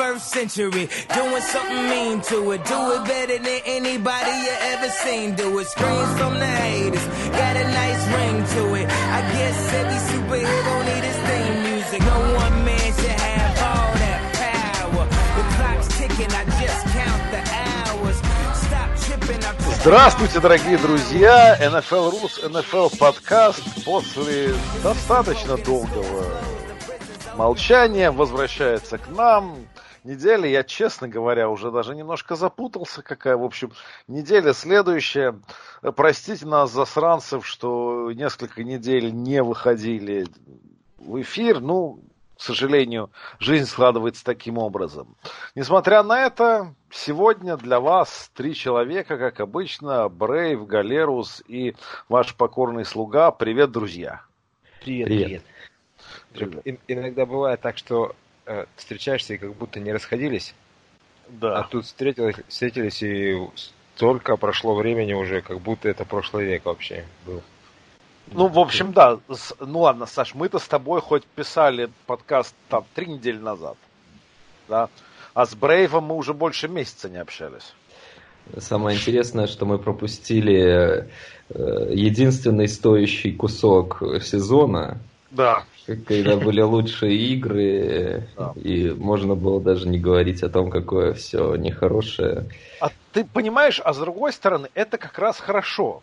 21st century. Doing something mean to it. Do it better than anybody you ever seen. Do it. Screams from the haters. Got a nice ring to it. I guess every superhero need his theme music. No one man should have all that power. The clock's ticking. I just count the hours. Stop tripping. I Здравствуйте, дорогие друзья! NFL Rules, NFL подкаст после достаточно долгого молчания возвращается к нам. Неделя, я, честно говоря, уже даже немножко запутался, какая, в общем, неделя следующая. Простите нас, засранцев, что несколько недель не выходили в эфир. Ну, к сожалению, жизнь складывается таким образом. Несмотря на это, сегодня для вас три человека, как обычно, Брейв, Галерус и ваш покорный слуга. Привет, друзья. Привет, Привет. привет. Иногда бывает так, что э, встречаешься и как будто не расходились, а Да. тут встретились, встретились и столько прошло времени уже, как будто это прошлый век вообще был. Ну, в общем, да. Ну ладно, Саш, мы-то с тобой хоть писали подкаст там три недели назад. Да. А с Брейвом мы уже больше месяца не общались. Самое интересное, что мы пропустили э, единственный стоящий кусок сезона, Да. когда были лучшие игры, Да. и можно было даже не говорить о том, какое все нехорошее. А ты понимаешь, а с другой стороны, это как раз хорошо.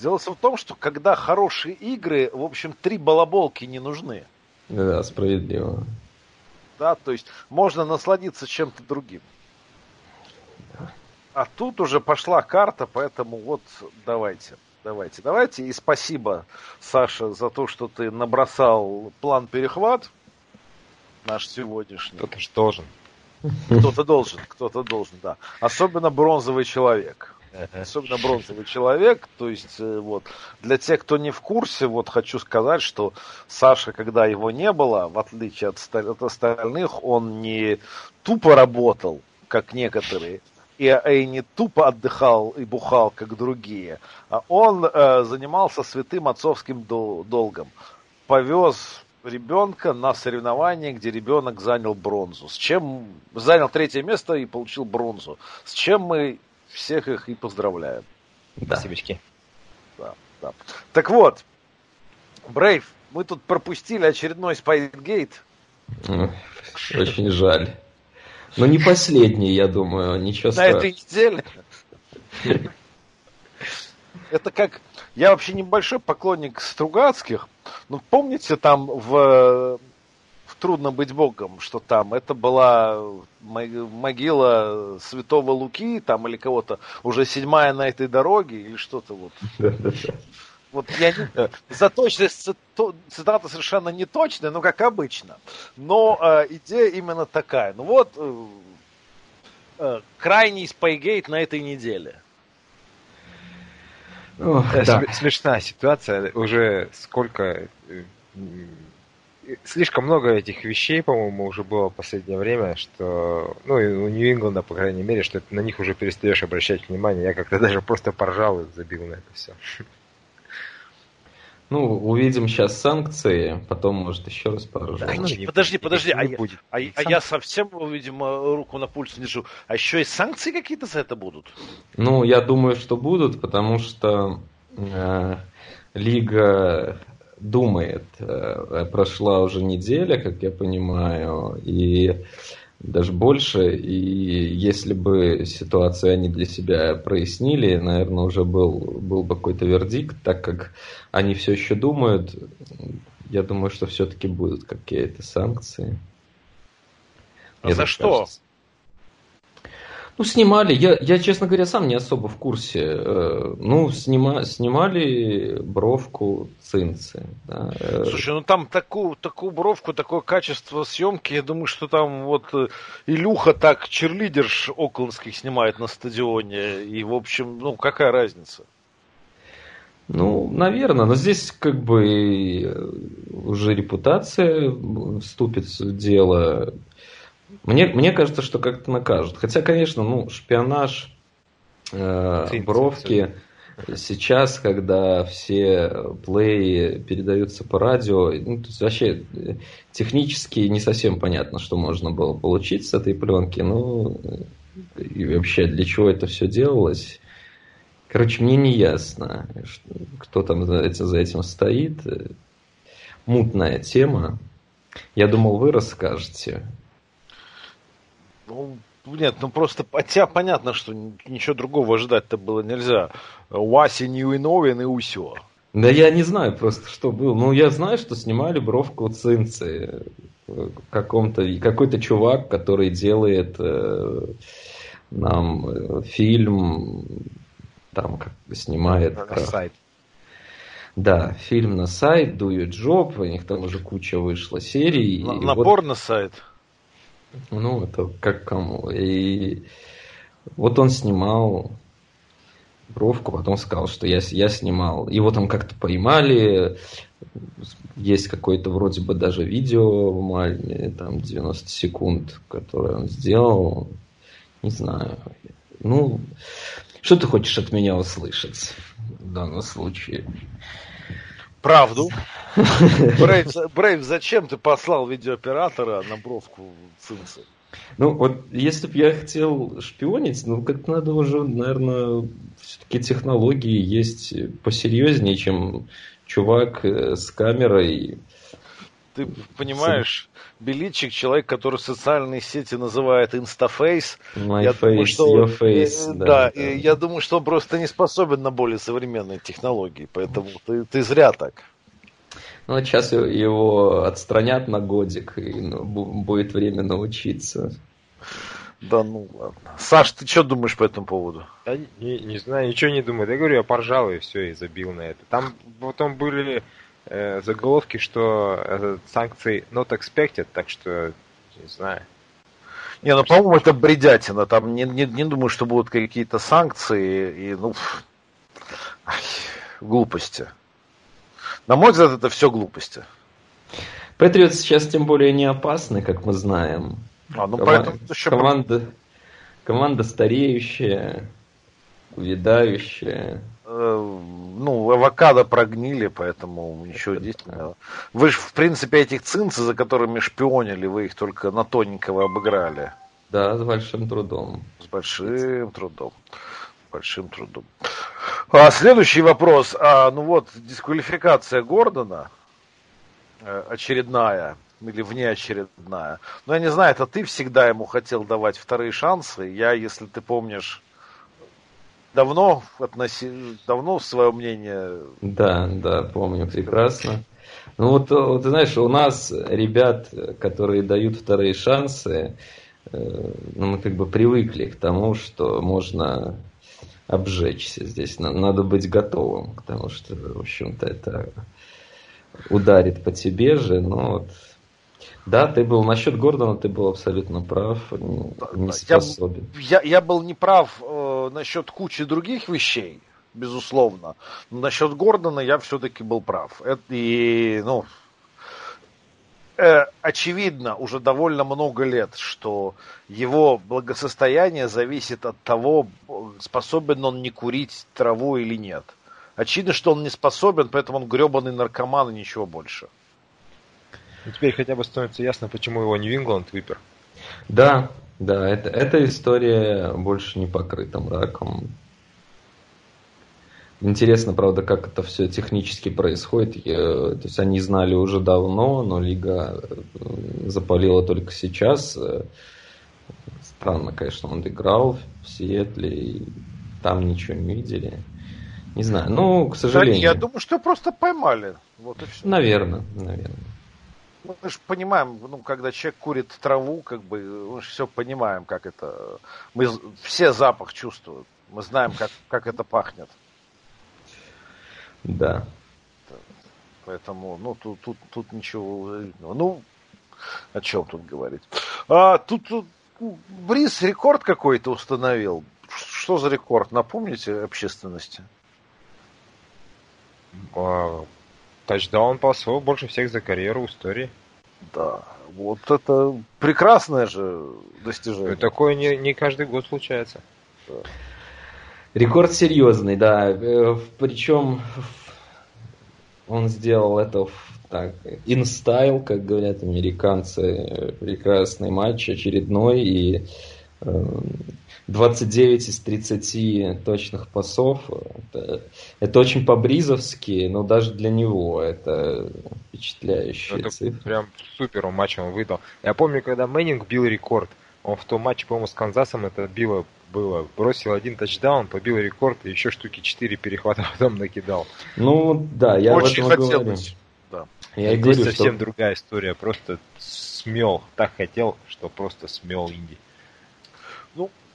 Дело в том, что когда хорошие игры, в общем, три балаболки не нужны. Да, справедливо. Да, то есть можно насладиться чем-то другим. А тут уже пошла карта, поэтому вот давайте, давайте, давайте. И спасибо, Саша, за то, что ты набросал план перехват наш сегодняшний. Кто-то ж должен. Кто-то должен, кто-то должен, да. Особенно бронзовый человек. Особенно бронзовый человек. То есть, э, вот, для тех, кто не в курсе, вот хочу сказать, что Саша, когда его не было, в отличие от, от остальных, он не тупо работал, как некоторые, и, и не тупо отдыхал и бухал, как другие, а он э, занимался святым отцовским дол- долгом. Повез ребенка на соревнование, где ребенок занял бронзу. С чем занял третье место и получил бронзу. С чем мы всех их и поздравляем. Да. Спасибочки. Да, да. Так вот, Брейв, мы тут пропустили очередной Спайтгейт. Очень жаль. Но не последний, я думаю, ничего на страшного. этой неделе. Это как... Я вообще небольшой поклонник Стругацких. Но помните там в, в «Трудно быть богом», что там это была мо- могила святого Луки там или кого-то, уже седьмая на этой дороге или что-то вот. Вот я не, э, за точность цитата совершенно не точная, ну как обычно. Но э, идея именно такая. Ну вот э, э, крайний спайгейт на этой неделе. Ох, Э, да. см- Смешная ситуация. Уже сколько... э, Слишком много этих вещей, по-моему, уже было в последнее время, что, ну, и у Нью-Ингланда, по крайней мере, что на них уже перестаешь обращать внимание. Я как-то даже просто поржал и забил на это все. Ну, увидим сейчас санкции, потом, может, еще раз поржем. Да, ну, не- не подожди, будет, подожди, не а я- будет. А, а я совсем, видимо, руку на пульс не держу. А еще и санкции какие-то за это будут? Ну, я думаю, что будут, потому что э, Лига думает. Э, прошла уже неделя, как я понимаю, и даже больше. И если бы ситуацию они для себя прояснили, наверное, уже был, был бы какой-то вердикт, так как они все еще думают. Я думаю, что все-таки будут какие-то санкции. А за что? кажется. Ну, снимали. Я, я, честно говоря, сам не особо в курсе. Э, Ну, снима, снимали бровку цинцы. да. Слушай, ну там такую, такую бровку, такое качество съемки, я думаю, что там вот э, Илюха так черлидерш околовских снимает на стадионе. И, в общем, ну, какая разница? Ну, наверное, но здесь как бы э, уже репутация вступит в дело. Мне, мне кажется, что как-то накажут. Хотя, конечно, ну, шпионаж, э, Цинцы, бровки, сейчас, когда все плеи передаются по радио, ну, то есть вообще э, технически не совсем понятно, что можно было получить с этой пленки, ну и вообще для чего это все делалось. Короче, мне не ясно, кто там за этим, за этим стоит. Мутная тема. Я думал, вы расскажете. Ну, нет, ну просто от тебя понятно, что ничего другого ожидать-то было нельзя. Вася Ньюиновин и усё. Да я не знаю просто, что было. Ну, я знаю, что снимали бровку Цинцы. Каком-то, какой-то чувак, который делает э, нам э, фильм, там как снимает... На, сайт. Да, фильм на сайт, Do Your Job, у них там уже куча вышло серий. На, напор вот... на сайт. Ну, это как кому. И вот он снимал бровку, потом сказал, что я, я снимал. Его там как-то поймали, есть какое-то вроде бы даже видео в там 90 секунд, которое он сделал. Не знаю. Ну, что ты хочешь от меня услышать в данном случае? Правду. Брейв, Брейв, зачем ты послал видеооператора на бровку Цинцы? Ну, вот если бы я хотел шпионить, ну, как надо уже, наверное, все-таки технологии есть посерьезнее, чем чувак э, с камерой. Ты понимаешь, Беличик, человек, который социальные сети называет инстафейс. My я face, думаю, что, your face. Да, да, да. я думаю, что он просто не способен на более современные технологии, поэтому ты, ты зря так. Ну, сейчас его отстранят на годик, и ну, будет время научиться. Да ну ладно. Саш, ты что думаешь по этому поводу? Я не, не знаю, ничего не думаю. Я говорю, я поржал и все, и забил на это. Там потом были э, заголовки, что э, санкции not expected, так что не знаю. Не, ну, по-моему, это бредятина. Там не, не, не думаю, что будут какие-то санкции и, ну, ай, глупости. На мой взгляд, это все глупости. Патриот сейчас тем более не опасны, как мы знаем. А, ну, Коман... поэтому еще... команда, команда стареющая, увядающая. Ну, авокадо прогнили, поэтому ничего действительного. Вы же, в принципе, этих цинцы, за которыми шпионили, вы их только на тоненького обыграли. Да, с большим трудом. С большим трудом. С большим трудом. А, следующий вопрос. А, ну вот, дисквалификация Гордона э, очередная или внеочередная. Но я не знаю, это ты всегда ему хотел давать вторые шансы. Я, если ты помнишь, давно относи... давно свое мнение. Да, да, помню прекрасно. Ну вот, вот ты знаешь, у нас ребят, которые дают вторые шансы, э, ну, мы как бы привыкли к тому, что можно обжечься здесь. Надо быть готовым, потому что, в общем-то, это ударит по тебе же, но вот да, ты был насчет Гордона, ты был абсолютно прав, не способен. Я, я, я был не прав э, насчет кучи других вещей, безусловно. Но насчет Гордона я все-таки был прав. Это, и, ну, э, очевидно уже довольно много лет, что его благосостояние зависит от того, способен он не курить траву или нет. Очевидно, что он не способен, поэтому он гребаный наркоман и ничего больше. Ну, теперь хотя бы становится ясно, почему его Нью-Ингланд выпер. Да, да, это, эта история больше не покрыта мраком. Интересно, правда, как это все технически происходит. Я, то есть они знали уже давно, но лига э, запалила только сейчас. Странно, конечно, он играл в Сиэтле, и там ничего не видели. Не знаю, ну, к сожалению. Да, я думаю, что просто поймали. Вот и все. Наверное, наверное мы же понимаем, ну, когда человек курит траву, как бы, мы же все понимаем, как это, мы все запах чувствуют, мы знаем, как, как это пахнет. Да. Поэтому, ну, тут, тут, тут ничего, ну, о чем тут говорить. А, тут, тут Бриз рекорд какой-то установил. Что за рекорд? Напомните общественности. А, Тачдаун пасов больше всех за карьеру в истории. Да, вот это прекрасное же достижение. И такое не, не каждый год случается. Да. Рекорд серьезный, да. Э, Причем он сделал это в так, in style, как говорят американцы, прекрасный матч, очередной, и 29 из 30 точных пасов. Это, это очень по-бризовски, но даже для него это впечатляющие это цифры. Прям супер он матч он выдал. Я помню, когда Мэннинг бил рекорд, он в том матче, по-моему, с Канзасом это било было. Бросил один тачдаун, побил рекорд, и еще штуки 4 перехвата потом накидал. Ну, да, я Очень об этом и хотелось. говорю. Да. Я и Здесь говорю, совсем что... другая история. Просто смел. Так хотел, что просто смел Инди.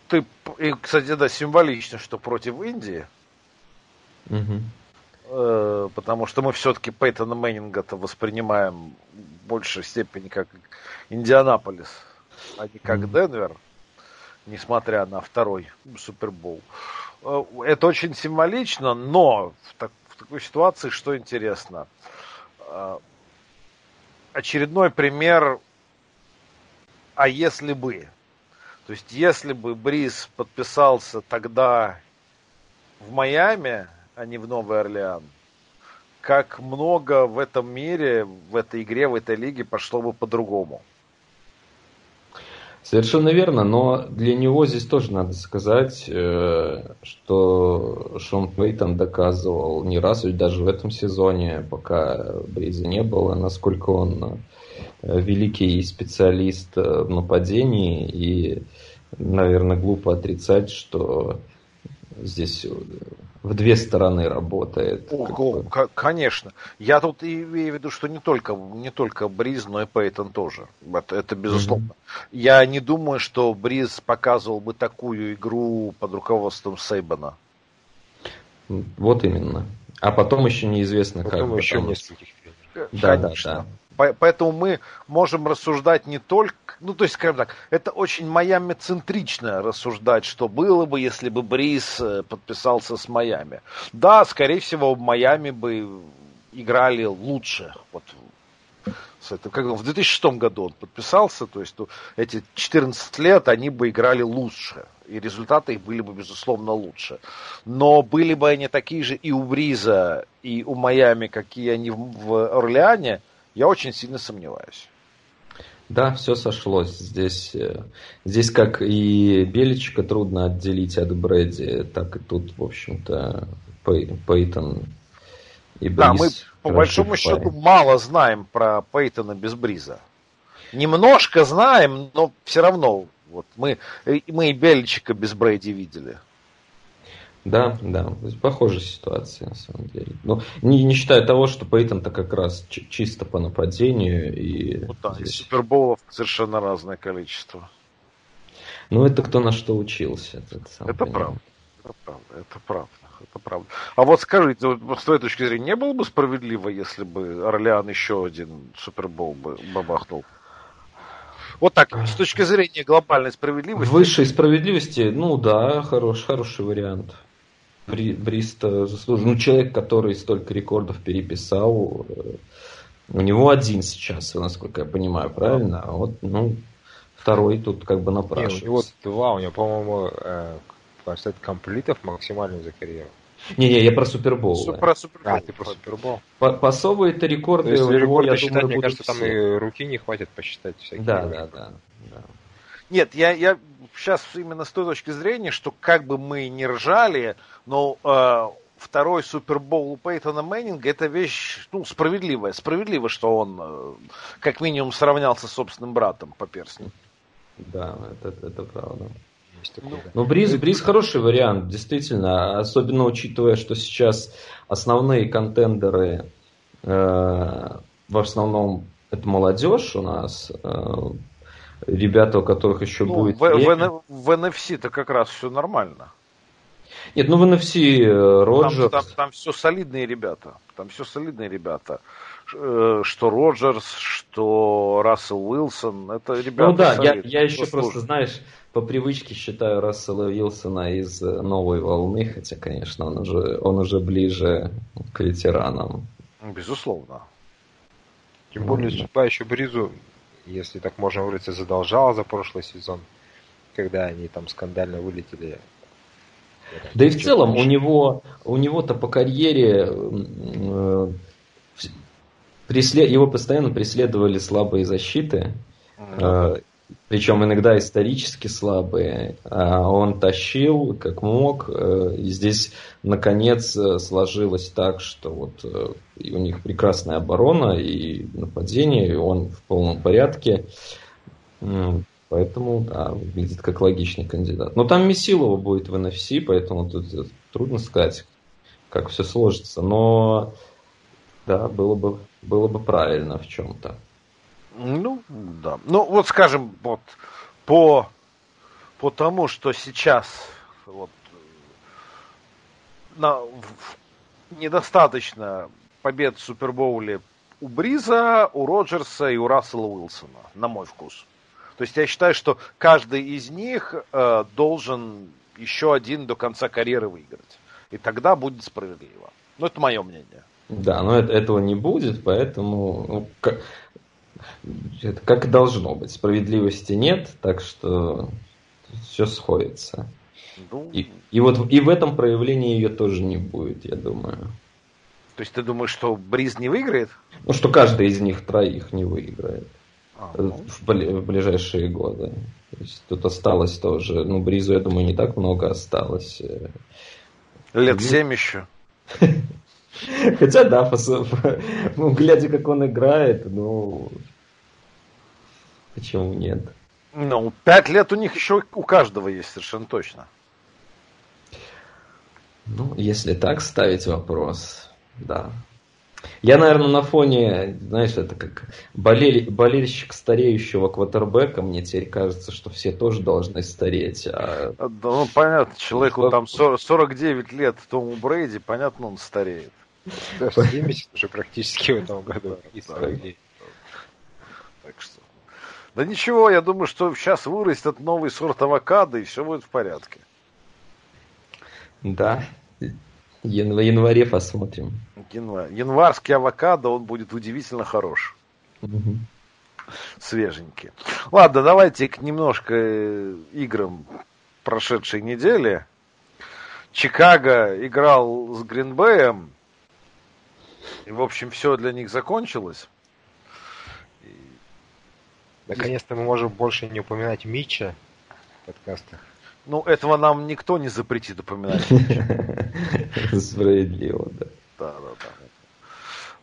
Ты, и, кстати, да, символично, что против Индии, Мгм. э, потому что мы все-таки Пейтона Мэннинга-то воспринимаем в большей степени как Индианаполис, а не как Мгм. Денвер, несмотря на второй Супербол. Э, Это очень символично, но в, так- в такой ситуации, что интересно, э, очередной пример, а если бы, то есть если бы Бриз подписался тогда в Майами, а не в Новый Орлеан, как много в этом мире, в этой игре, в этой лиге пошло бы по-другому. Совершенно верно, но для него здесь тоже надо сказать, э, что Шон Пейтон доказывал не раз, ведь даже в этом сезоне, пока Бриза не было, насколько он великий специалист э, в нападении, и, наверное, глупо отрицать, что здесь э, в две стороны работает. к- конечно. Я тут и имею в виду, что не только, не только Бриз, но и Пейтон тоже. Это, это безусловно. Я не думаю, что Бриз показывал бы такую игру под руководством Сейбана. Вот именно. А потом еще неизвестно, как. Потом еще потому- нескольких тренеров. Да, да, Конечно. да. По- Поэтому мы можем рассуждать не только, ну то есть, скажем так, это очень Майами-центрично рассуждать, что было бы, если бы Бриз э, подписался с Майами. Да, скорее всего, в Майами бы играли лучше. Вот с этим. Как в 2006 году он подписался, то есть ну, эти 14 лет они бы играли лучше. И результаты их были бы, безусловно, лучше. Но были бы они такие же и у Бриза, и у Майами, какие они в, в Орлеане, я очень сильно сомневаюсь. Да, все сошлось. Здесь, э, здесь как и Беличика трудно отделить от Брэди, так и тут, в общем-то, Пей- Пейтон и Бриз. Да, мы по большому прошли счету мало знаем про Пейтона без Бриза. Немножко знаем, но все равно вот мы, мы и Беличика без Брейди видели. Да, да, похожая ситуация на самом деле. Но не, не считая того, что Пейтон-то как раз чи- чисто по нападению и Ну да, и здесь- суперболов совершенно разное количество. Ну, это кто на что учился. Это понимаешь. правда. Это правда, это правда, это правда. А вот скажите, вот с твоей точки зрения, не было бы справедливо, если бы Орлеан еще один супербол бы бабахнул? Вот так, с точки зрения глобальной справедливости. Высшей справедливости, ну да, хорош, хороший вариант. Бри- Бриста заслужил. Ну, человек, который столько рекордов переписал, э, у него один сейчас, насколько я понимаю, правильно? А вот, ну, второй тут как бы Не, у напрашивается. него два, у него, по-моему, э, поставить комплитов максимальный за карьеру. Не-не, я про Супербол. Су-. Про супербол. А, ты про Супербол. Па- Пасовые-то То рекорды есть у него, рекорды я считать, думаю, мне кажется, там все. и руки не хватит посчитать всякие. Да, да, да. да. Нет, я, я сейчас именно с той точки зрения, что как бы мы ни ржали, но э, второй супербол у Пейтона Мэннинга это вещь ну, справедливая. Справедливо, что он э, как минимум сравнялся с собственным братом по перстню. Да, это, это правда. Есть такое, да. Ну, Бриз, Бриз хороший вариант, действительно, особенно учитывая, что сейчас основные контендеры э, в основном это молодежь у нас, э, ребята, у которых еще Ну, будет в, в, время. Н- в NFC-то как раз все нормально. Нет, ну в NFC э, Там, Роджерс, там, там все солидные ребята. Там все солидные ребята. Э, Что Роджерс, что Рассел Уилсон. Это ребята ну да, я, солидные, я еще заслуженные. просто, знаешь, по привычке считаю Рассела Уилсона из э, новой волны, хотя, конечно, он уже, он уже ближе к ветеранам. Безусловно. Тем более, судьба еще Бризу, если так можно выразиться, задолжала за прошлый сезон, когда они там скандально вылетели. Да и в целом у него у него-то по карьере э, преслед... его постоянно преследовали слабые защиты. Э, причем иногда исторически слабые. А он тащил как мог. Э, и здесь, наконец, э, сложилось так, что вот э, у них прекрасная оборона и нападение, и он в полном порядке. Поэтому, да, выглядит как логичный кандидат. Но там Месилова будет в NFC, поэтому тут трудно сказать, как все сложится. Но, да, было бы, было бы правильно в чем-то. Ну, да. Ну, вот скажем, вот по, по тому, что сейчас вот, на, в, недостаточно побед в Супербоуле у Бриза, у Роджерса и у Рассела Уилсона, на мой вкус. То есть я считаю, что каждый из них э, должен еще один до конца карьеры выиграть. И тогда будет справедливо. Ну, это мое мнение. Да, но это, этого не будет, поэтому ну, это как и должно быть. Справедливости нет, так что все сходится. Ну, и, и вот и в этом проявлении ее тоже не будет, я думаю. То есть ты думаешь, что Бриз не выиграет? Ну, что каждый из них троих не выиграет а, ну. в, в ближайшие годы. То есть тут осталось тоже, ну, Бризу, я думаю, не так много осталось. Лет семь еще. Хотя, да, ну, глядя, как он играет, ну, почему нет? Ну, пять лет у них еще у каждого есть, совершенно точно. Ну, если так ставить вопрос, да. Я, наверное, на фоне, знаешь, это как болель, болельщик стареющего квотербека, мне теперь кажется, что все тоже должны стареть. А... Да, ну, понятно, человеку там 40, 49 лет Тому Брейди, понятно, он стареет. Да, 70 уже практически в этом году. И Так что. Да ничего, я думаю, что сейчас вырастет новый сорт авокадо, и все будет в порядке. Да. В январе посмотрим. Январь. Январский авокадо, он будет удивительно хорош. Угу. Свеженький. Ладно, давайте к немножко э, играм прошедшей недели. Чикаго играл с Гринбеем. И, в общем, все для них закончилось. Наконец-то мы можем больше не упоминать Митча в подкастах. Ну, этого нам никто не запретит упоминать. Справедливо, да. Да, да, да.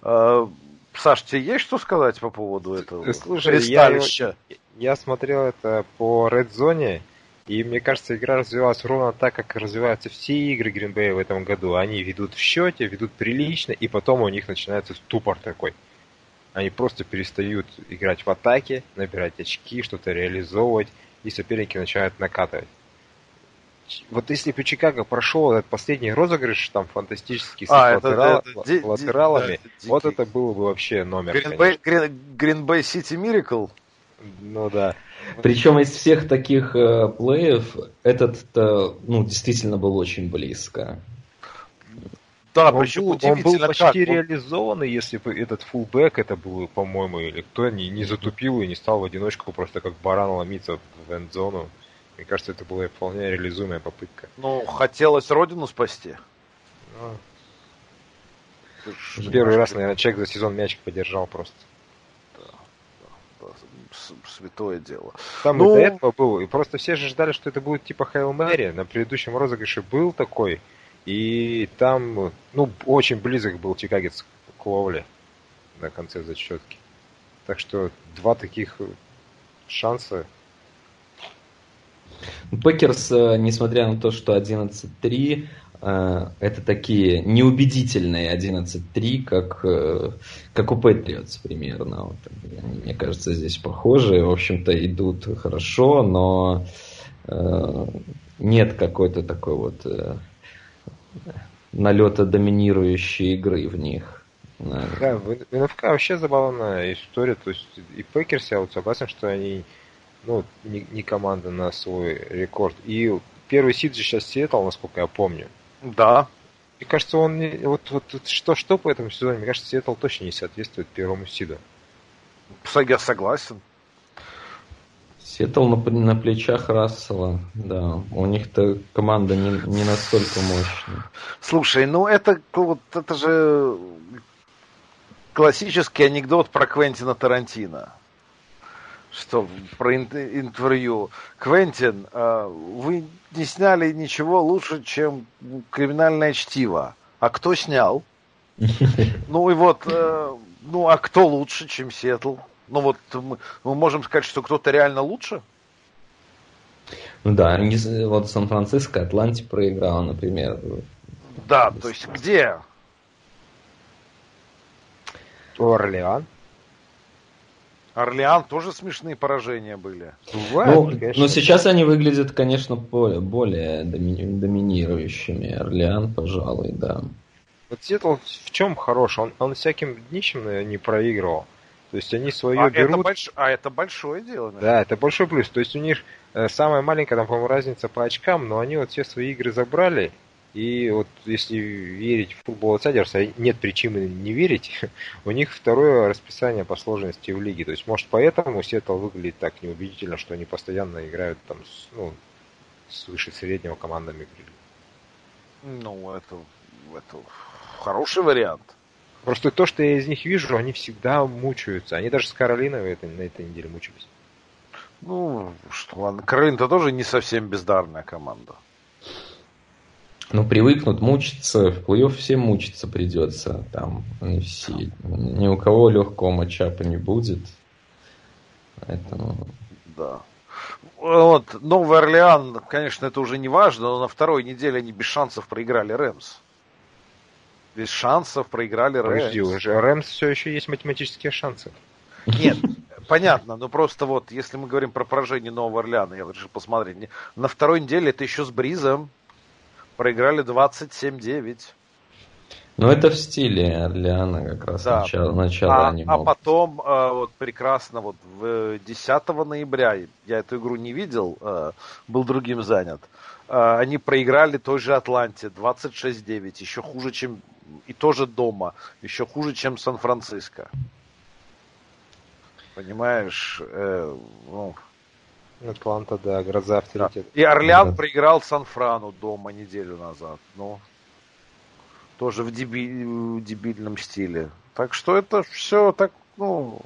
А, Саш, тебе есть что сказать по поводу этого? Слушай, я, я смотрел это по Red Zone, и мне кажется, игра развивалась ровно так, как развиваются все игры Green Bay в этом году. Они ведут в счете, ведут прилично, и потом у них начинается ступор такой. Они просто перестают играть в атаке, набирать очки, что-то реализовывать, и соперники начинают накатывать. Вот если бы Чикаго прошел этот последний розыгрыш, там фантастический с а, латерал, это, это, латералами, да, вот это было бы вообще номер. Green Bay City Miracle? Ну да. Причем из всех таких э, плеев этот ну, действительно был очень близко. Да, он причем был, он был почти как? реализованный, если бы этот фулбэк это был, по-моему, или кто не, не затупил и не стал в одиночку просто как баран ломиться в эндзону. Мне кажется, это была вполне реализуемая попытка. Ну, хотелось родину спасти. Ну, Первый раз, наверное, человек за сезон мячик подержал просто святое дело. Там ну... и до этого был. И просто все же ждали, что это будет типа Хайл Мэри. На предыдущем розыгрыше был такой. И там, ну, очень близок был Чикагец к ловле на конце зачетки. Так что два таких шанса. Пекерс, э, несмотря на то, что 11-3, э, это такие неубедительные 11-3, как, э, как у Патриотс примерно. Вот, мне кажется, здесь похожие. В общем-то, идут хорошо, но нет какой-то такой вот налета доминирующей игры в них. Да, в НФК вообще забавная история. То есть и Пекерс, я вот согласен, что они ну, не, не команда на свой рекорд. И первый сид же сейчас Сиэтл, насколько я помню. Да. Мне кажется, он не, вот, вот, что, что по этому сезону, мне кажется, Сиэтл точно не соответствует первому сиду. Я согласен. Сиэтл на, на плечах Рассела, да. У них-то команда не, не настолько мощная. Слушай, ну это вот это же классический анекдот про Квентина Тарантино. Что про интервью. Квентин, а, вы не сняли ничего лучше, чем криминальное чтиво. А кто снял? Ну и вот, э, ну а кто лучше, чем Сиэтл? Ну вот мы, мы можем сказать, что кто-то реально лучше? Ну да, вот Сан-Франциско Атланти проиграл, например. Да, то есть где? Орлеан. Орлеан тоже смешные поражения были. ну, но сейчас они выглядят, конечно, более, более доми, доминирующими. Орлеан, пожалуй, да. Вот Сиэтл в чем хорош? Он, он всяким днищем не проигрывал. То есть они свое а берут. Это больш... А это большое дело. Наверное. Да, это большой плюс. То есть у них э, самая маленькая, там, по-моему, разница по очкам, но они вот все свои игры забрали. И вот если верить в футбол Outsiders, а нет причины не верить, у них второе расписание по сложности в лиге. То есть, может, поэтому Сиэтл выглядит так неубедительно, что они постоянно играют там с, ну, свыше среднего командами. Ну, это, это хороший вариант. Просто то, что я из них вижу, они всегда мучаются. Они даже с Каролиной это, на этой неделе мучились. Ну, что ладно, Каролина-то тоже не совсем бездарная команда. Ну, привыкнут мучиться, в плей-офф всем мучиться придется. Там не все. Ни у кого легкого матчапа не будет. Поэтому... Да. Вот, Новый Орлеан, конечно, это уже не важно, но на второй неделе они без шансов проиграли Рэмс без шансов проиграли Рэмс. Подожди, уже Рэмс все еще есть математические шансы. Нет, понятно, но просто вот, если мы говорим про поражение Нового Орлеана, я решил посмотреть, на второй неделе это еще с Бризом проиграли 27-9. Ну, это в стиле Орлеана как раз да. начало, начало а, они а потом, э, вот прекрасно, вот в 10 ноября, я эту игру не видел, э, был другим занят, э, они проиграли той же Атланте 26-9, еще хуже, чем и тоже дома. Еще хуже, чем Сан-Франциско. Понимаешь? Э, ну, Атланта, да, гроза авторитет. Да. И Орлеан да. проиграл Сан-Франу дома неделю назад. Ну, тоже в, деби... в дебильном стиле. Так что это все так, ну,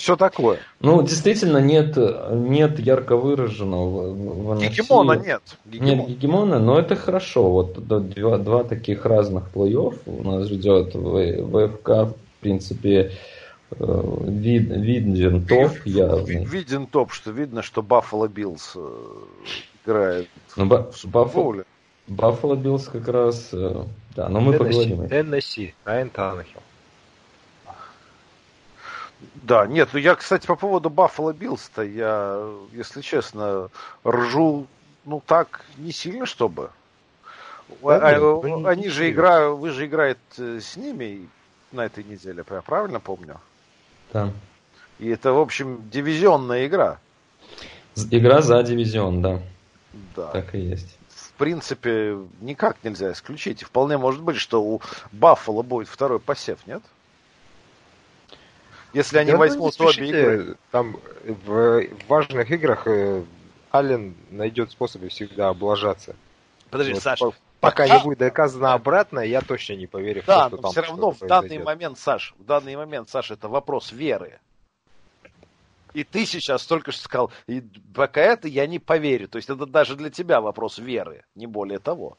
все такое. Ну, действительно, нет, нет ярко выраженного в NFC. Гегемона нет. Гегемон. Нет гегемона, но это хорошо. Вот два, два таких разных плей-офф у нас ждет в AFC, в принципе, вид, виден топ явный. Виден топ, что видно, что Buffalo Bills э, играет ну, в Баффало, Buffalo Bills как раз, э, да, но мы поговорим. Теннесси, Райан Таннехилл. Да, нет, ну я, кстати, по поводу Баффало Биллс-то, я, если честно, ржу, ну так, не сильно, чтобы. Да, а, ну, они же играют, вы же играете с ними на этой неделе, я правильно помню? Да. И это, в общем, дивизионная игра. Игра за дивизион, да. Да. Так и есть. В принципе, никак нельзя исключить. И вполне может быть, что у Баффала будет второй посев, нет? Если они да, ну, возьмут ну, обе игры. Там в важных играх э, Аллен найдет способы всегда облажаться. Подожди, вот, Саша. Пока, не будет доказано обратное, я точно не поверю да, в то, что но там все равно в данный момент, Саш, в данный момент, Саша, это вопрос веры. И ты сейчас только что сказал, и пока это я не поверю. То есть это даже для тебя вопрос веры, не более того.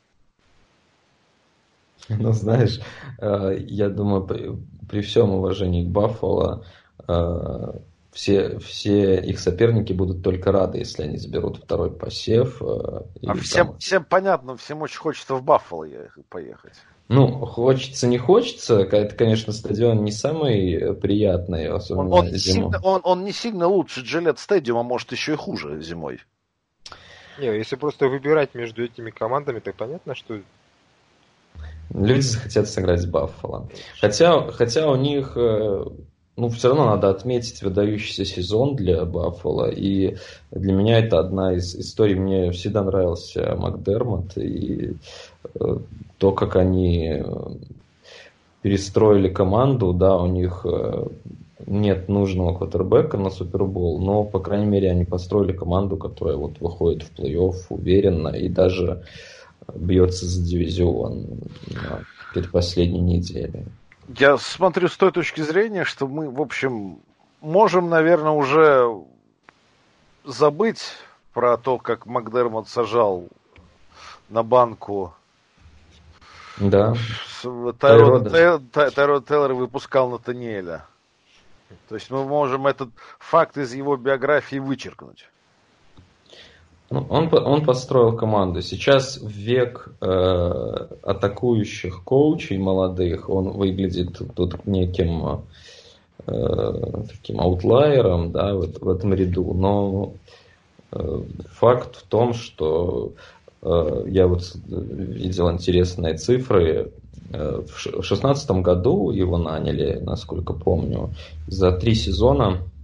Ну, знаешь, э, я думаю, при, при всем уважении к Баффало, э, все, все их соперники будут только рады, если они заберут второй посев. Э, а всем, там... всем понятно, всем очень хочется в Баффало поехать. Ну, хочется, не хочется. Это, конечно, стадион не самый приятный, особенно он, он зимой. Сильно, он, он не сильно лучше Джилет Стадиума, может еще и хуже зимой. Не, если просто выбирать между этими командами, то понятно, что Люди захотят сыграть с Баффало. Хотя, хотя у них, э, ну, все равно надо отметить выдающийся сезон для Баффало. И для меня это одна из историй. Мне всегда нравился Макдермот и э, то, как они перестроили команду, да, у них нет нужного квотербека на Супербол, но, по крайней мере, они построили команду, которая вот выходит в плей-офф уверенно и даже бьется за дивизион на предпоследней неделе. Я смотрю с той точки зрения, что мы, в общем, можем, наверное, уже забыть про то, как Макдермот сажал на банку да. Тайрод Тейлор выпускал Натаниэля. То есть мы можем этот факт из его биографии вычеркнуть. Ну, он, он построил команду. Сейчас в век э, атакующих коучей молодых он выглядит тут неким э, таким аутлайером да, в, в этом ряду. Но э, факт в том, что э, я вот видел интересные цифры. Э, в 2016 году его наняли, насколько помню, за три сезона Э,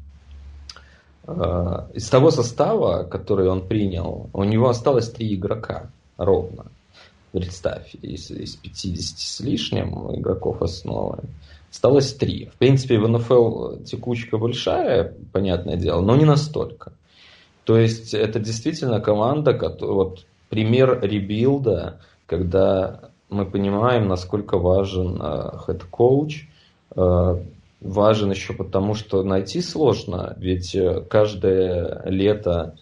из того состава, который он принял, у него осталось три игрока ровно. Представь, из, из 50 с лишним игроков основы осталось три. В принципе, в НФЛ текучка большая, понятное дело, но не настолько. То есть это действительно команда, вот пример rebuild а, когда мы понимаем, насколько важен head coach, э, важен еще потому, что найти сложно, ведь э, каждое лето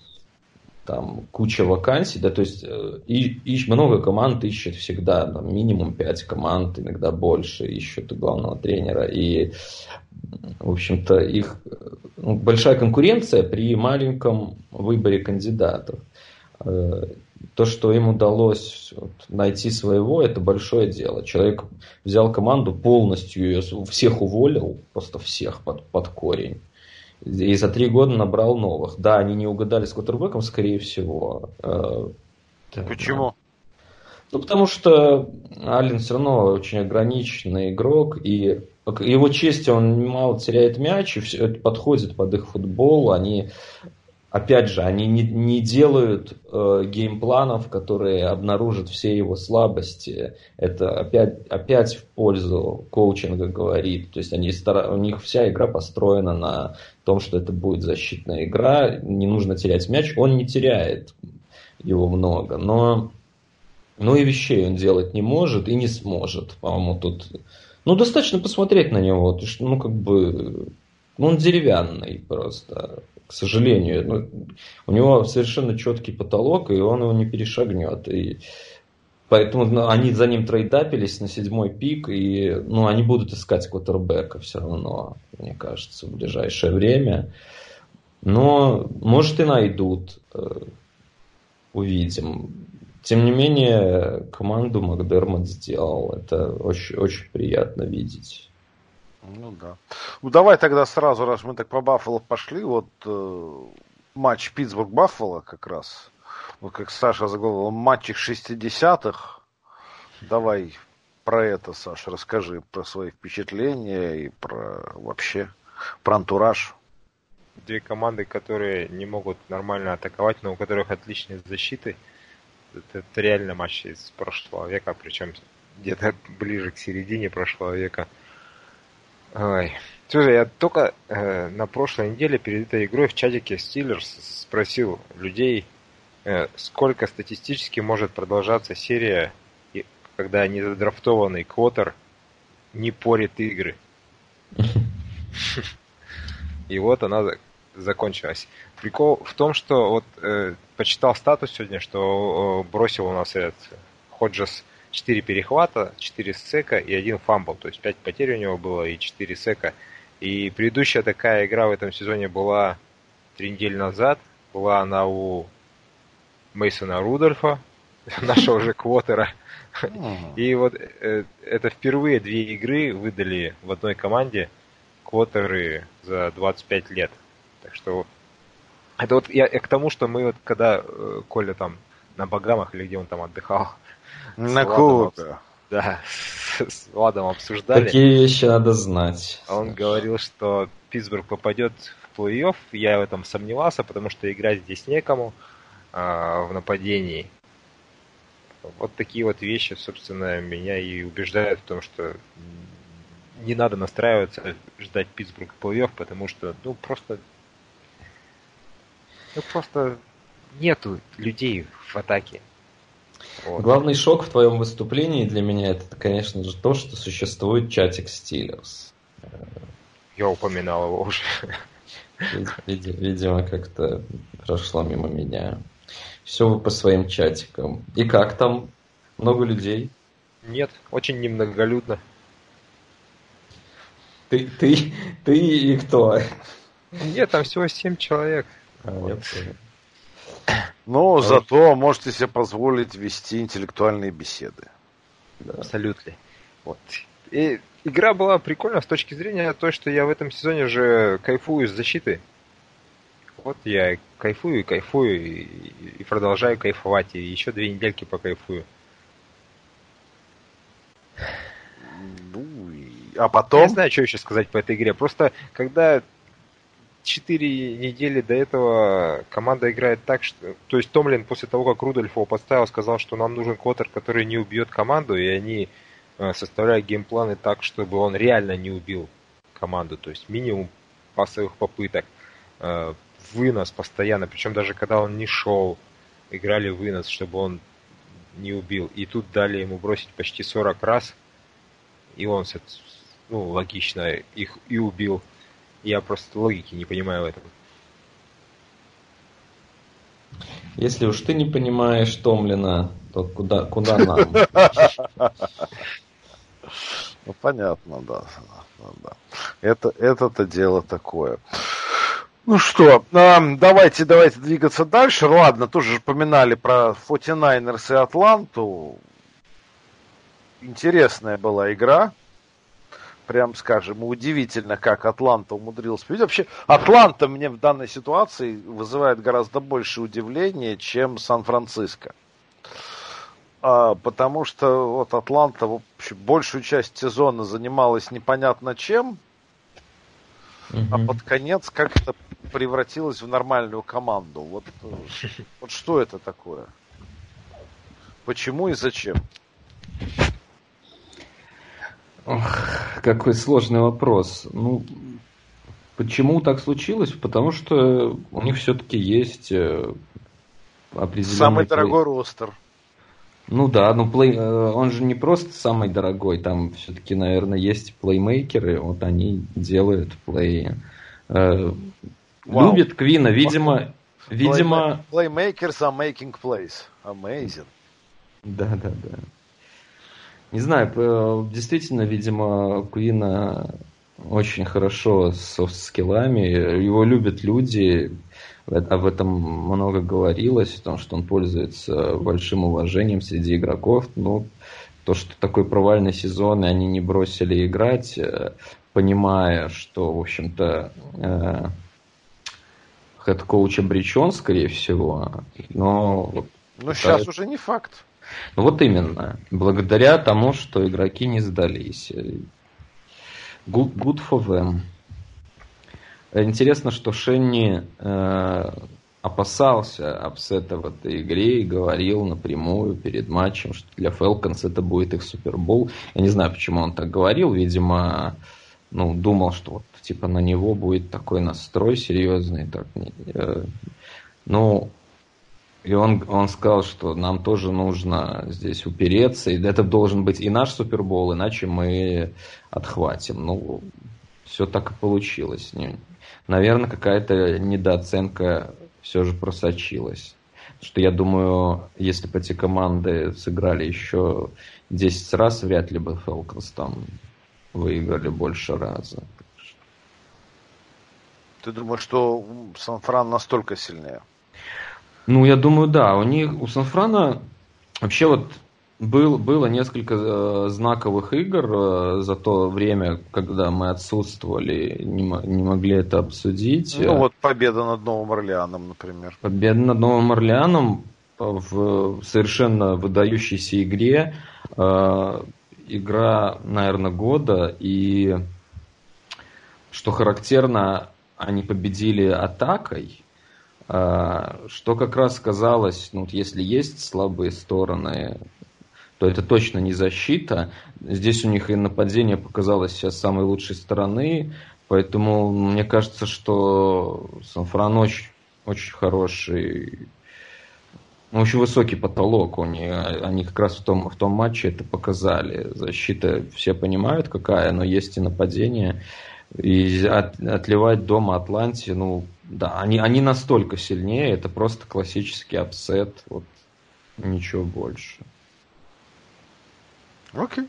там куча вакансий, да, то есть э, и, и много команд ищет всегда, там, минимум 5 команд, иногда больше ищут главного тренера, и, в общем-то, их ну, большая конкуренция при маленьком выборе кандидатов. То, что им удалось вот, найти своего, это большое дело. Человек взял команду, полностью ее, всех уволил, просто всех под, под корень. И за три года набрал новых. Да, они не угадали с квотербеком, скорее всего. Э, Почему? Ну, потому что Аллен все равно очень ограниченный игрок, и его чести он мало теряет мяч, и все это подходит под их футбол. Они опять же, они не, не делают э, геймпланов, которые обнаружат все его слабости. Это опять, опять в пользу коучинга говорит. То есть они стар... у них вся игра построена на том, что это будет защитная игра, не нужно терять мяч. Он не теряет его много, но ну и вещей он делать не может и не сможет. По-моему, тут... Ну, достаточно посмотреть на него. Ну, как бы... Ну, он деревянный просто к сожалению. Ну, у него совершенно четкий потолок, и он его не перешагнет. И поэтому ну, они за ним трейдапились на седьмой пик, и ну, они будут искать квотербека все равно, мне кажется, в ближайшее время. Но, может, и найдут. Э, увидим. Тем не менее, команду Макдермот сделал. Это очень, очень приятно видеть. Ну да. Ну давай тогда сразу, раз мы так по Баффало пошли, вот э, матч Питтсбург-Баффало как раз, вот как Саша заговорил, матч их 60-х. Давай про это, Саша, расскажи про свои впечатления и про вообще про антураж. Две команды, которые не могут нормально атаковать, но у которых отличные защиты. Это, это реально матч из прошлого века, причем где-то ближе к середине прошлого века. Ой. Слушай, я только э, на прошлой неделе перед этой игрой в чатике Steelers спросил людей, э, сколько статистически может продолжаться серия, когда незадрафтованный квотер не порит игры. И вот она закончилась. Прикол в том, что вот э, почитал статус сегодня, что э, бросил у нас этот Ходжес 4 перехвата, 4 сека и один фамбл. То есть 5 потерь у него было и 4 сека. И предыдущая такая игра в этом сезоне была 3 недели назад. Была она у Мейсона Рудольфа, нашего же квотера. И вот э, это впервые две игры выдали в одной команде квотеры за 25 лет. Так что это вот я, я к тому, что мы вот когда э, Коля там на Багамах или где он там отдыхал, на Кубе. Да, с Владом обсуждали. Такие вещи надо знать. Он говорил, что Питтсбург попадет в плей-офф. Я в этом сомневался, потому что играть здесь некому а, в нападении. Вот такие вот вещи, собственно, меня и убеждают в том, что не надо настраиваться, ждать Питтсбург плей-офф, потому что, ну, просто... Ну, просто нету людей в атаке. Вот. Главный шок в твоем выступлении для меня это, конечно же, то, что существует чатик Стиллерс. Я упоминал его уже. Видимо, как-то прошло мимо меня. Все вы по своим чатикам. И как там? Много людей? Нет, очень немноголюдно. Ты, ты, ты и кто? Нет, там всего семь человек. А, вот. Но а зато можете себе позволить вести интеллектуальные беседы. Да. Абсолютно. Вот. И игра была прикольна с точки зрения того, что я в этом сезоне же кайфую с защиты. Вот я кайфую и кайфую, и, и продолжаю кайфовать, и еще две недельки покайфую. Ну, а потом... Я не знаю, что еще сказать по этой игре. Просто, когда четыре недели до этого команда играет так, что... То есть Томлин после того, как Рудольф его подставил, сказал, что нам нужен квотер, который не убьет команду, и они э, составляют геймпланы так, чтобы он реально не убил команду. То есть минимум пасовых попыток, э, вынос постоянно, причем даже когда он не шел, играли вынос, чтобы он не убил. И тут дали ему бросить почти 40 раз, и он, ну, логично, их и убил. Я просто логики не понимаю в этом. Если уж ты не понимаешь Томлина, то куда, куда нам? Ну, понятно, да. да. Это, это-то дело такое. Ну что, давайте, давайте двигаться дальше. Ладно, тоже поминали про 49ers и Атланту. Интересная была игра прям скажем, удивительно, как Атланта умудрилась победить. Вообще, Атланта мне в данной ситуации вызывает гораздо больше удивления, чем Сан-Франциско. А, потому что вот Атланта в общем, большую часть сезона занималась непонятно чем, а под конец как-то превратилась в нормальную команду. Вот, вот что это такое? Почему и зачем? Ох, какой сложный вопрос. Ну, почему так случилось? Потому что у них все-таки есть э, определенный... Самый дорогой ростер. Ну да, ну плей... Э, он же не просто самый дорогой, там все-таки, наверное, есть плеймейкеры, вот они делают плей. Э, любит Квина, видимо, видимо. Playmakers are making plays. Amazing. Да, да, да. Не знаю, действительно, видимо, Куина очень хорошо с софт-скиллами. Его любят люди. Об этом много говорилось, о том, что он пользуется большим уважением среди игроков. Ну, то, что такой провальный сезон, и они не бросили играть, э, понимая, что, в общем-то, э, head coach обречен, скорее всего. Но... Но сейчас уже не факт. Вот именно. Благодаря тому, что игроки не сдались. Good, good for them. Интересно, что Шенни э, опасался upset а в этой игре и говорил напрямую перед матчем, что для Falcons это будет их Супербол. Я не знаю, почему он так говорил. Видимо, ну, думал, что вот типа на него будет такой настрой серьезный. Так, э, ну, и он, он сказал, что нам тоже нужно здесь упереться, и это должен быть и наш Супербол, иначе мы отхватим. Ну, все так и получилось. Наверное, какая-то недооценка все же просочилась. Что я думаю, если бы эти команды сыграли еще 10 раз, вряд ли бы Фелконс там выиграли больше раза. Ты думаешь, что Сан-Фран настолько сильнее? Ну, я думаю, да. У них, у Санфрана вообще вот был, было несколько э, знаковых игр э, за то время, когда мы отсутствовали, не, не могли это обсудить. Ну вот победа над Новым Орлеаном, например. Победа над Новым Орлеаном в совершенно выдающейся игре. Э, игра, наверное, года. И что характерно, они победили атакой, что как раз казалось, ну, если есть слабые стороны то это точно не защита. Здесь у них и нападение показалось сейчас самой лучшей стороны, поэтому мне кажется, что Сан-Фран очень, очень хороший ну, очень высокий потолок у них. Они как раз в том, в том матче это показали. Защита все понимают, какая, но есть и нападение. И от, отлетать дома Атланте, ну, да, они, они настолько сильнее, это просто классический upset, вот ничего больше. Окей.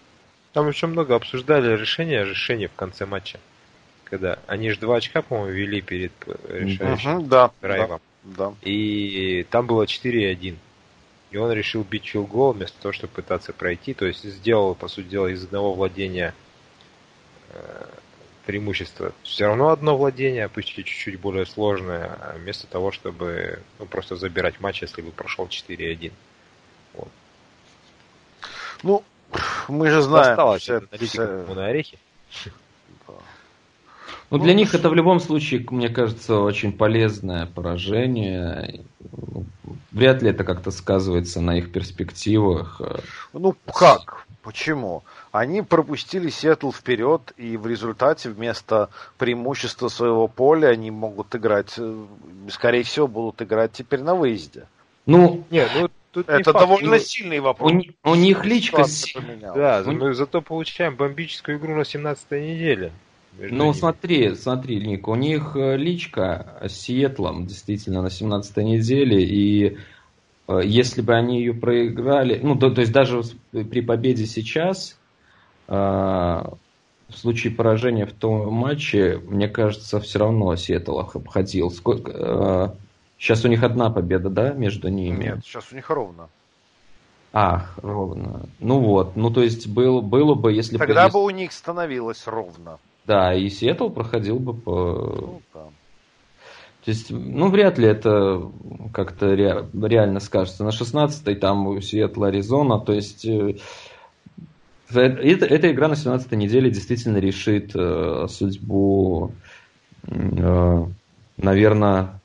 Там еще много обсуждали решения, решения в конце матча. Когда они же два очка, по-моему, вели перед решающим угу, да, драйвом. Да, да. И там было 4-1. И он решил бить филгол вместо того, чтобы пытаться пройти. То есть сделал, по сути дела, из одного владения э, преимущество. Все равно одно владение, пусть и чуть-чуть более сложное, а вместо того, чтобы ну, просто забирать матч, если бы прошел 4-1. Вот. Ну, мы же знаем. Осталось вся, вся... на орехи. Ну, для ну, них это в любом случае, мне кажется, очень полезное поражение. Вряд ли это как-то сказывается на их перспективах. Ну, как? Почему? Они пропустили Сиэтл вперед, и в результате вместо преимущества своего поля они могут играть, э, скорее всего, будут играть теперь на выезде. Ну, нет, ну Тут это факт. довольно ну, сильный вопрос. У, у них личка... Да, мы зато получаем бомбическую игру на 17 неделе. Ну, ними. смотри, смотри, Ник, у них э, личка с Сиэтлом действительно на 17 неделе, и если бы они ее проиграли, ну, то, то есть даже при победе сейчас, э, в случае поражения в том матче, мне кажется, все равно Сиэтл обходил. Сколько, э, сейчас у них одна победа, да, между ними? Нет, сейчас у них ровно. Ах, ровно. Ну вот, ну то есть был, было бы, если Тогда бы... Тогда бы у них становилось ровно. Да, и Сиэтл проходил бы по... Ну, да. То есть, ну, вряд ли это как-то ре... реально скажется. На 16-й там у Сиэтла Аризона, то есть... Э, это, эта игра на 17-й неделе действительно решит э, судьбу, э, наверное,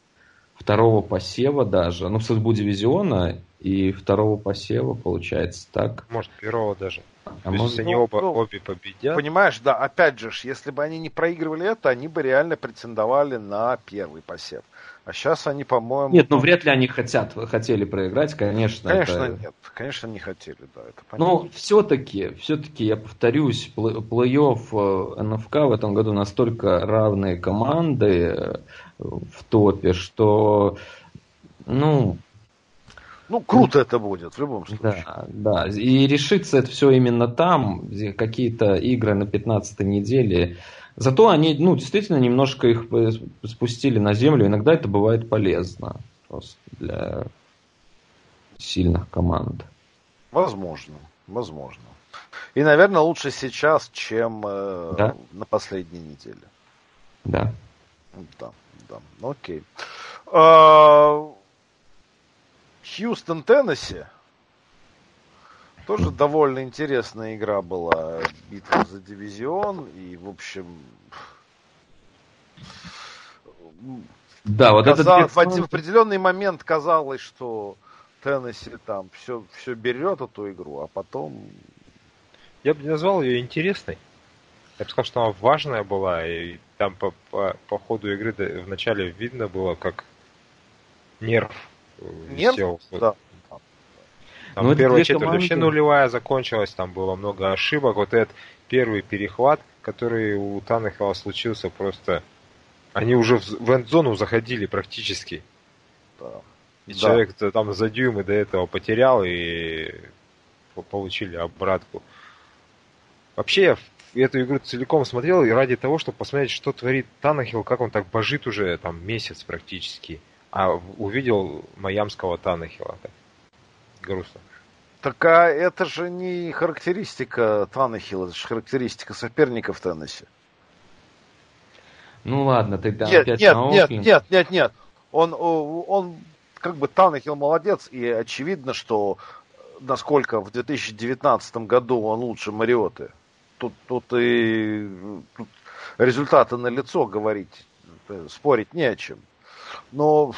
второго посева даже, ну, судьбу дивизиона и второго посева, получается, так. Может, первого даже. А может, они оба, ну, обе победят. Понимаешь, да, опять же, если бы они не проигрывали это, они бы реально претендовали на первый посев. А сейчас они, по-моему... Нет, ну вряд ли они хотят, хотели проиграть, конечно. Конечно, это... нет. Конечно, не хотели, да, это понятно. Но все-таки, все-таки, я повторюсь, плей-офф э, НФК в этом году настолько равные команды э, в топе, что, ну, ну, круто это будет в любом случае. Да, да. И решится это все именно там, где какие-то игры на 15 неделе. Зато они, ну, действительно немножко их спустили на землю. Иногда это бывает полезно просто для сильных команд. Возможно, возможно. И, наверное, лучше сейчас, чем э, да? на последней неделе. Да. Да, да. Окей. А, Хьюстон, Теннесси. Тоже довольно интересная игра была. Битва за дивизион. И, в общем... Да, вот казал, это... В определенный момент казалось, что Теннесси там все, все берет эту игру, а потом... Я бы не назвал ее интересной. Я бы сказал, что она важная была, и там по, по, по ходу игры вначале видно было, как нерв висел. Да. Там ну, первая четверть команды... вообще нулевая закончилась, там было много ошибок. Вот этот первый перехват, который у Таннехала случился, просто... Они уже в эндзону заходили практически. Да. И да. человек там за дюймы до этого потерял и получили обратку. Вообще, я эту игру целиком смотрел и ради того, чтобы посмотреть, что творит Танахил, как он так божит уже там месяц практически а увидел майамского Танахила. Грустно. Так а это же не характеристика Танахила, это же характеристика соперников Теннесси. Ну ладно, тогда нет, опять нет, нет, нет, нет, нет. Он, он как бы Танахил молодец, и очевидно, что насколько в 2019 году он лучше Мариоты. Тут, тут и тут результаты на лицо говорить, спорить не о чем. Но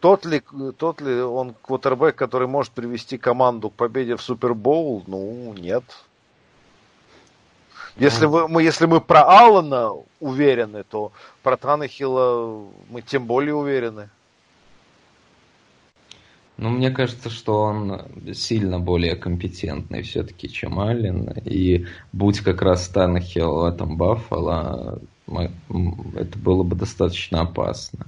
тот ли, тот ли он квотербек, который может привести команду к победе в Супербоул? Ну, нет. Если, вы, мы, если мы про Аллана уверены, то про Танахила мы тем более уверены. Ну, мне кажется, что он сильно более компетентный все-таки, чем Аллен. И будь как раз Танахил в этом Баффало, это было бы достаточно опасно.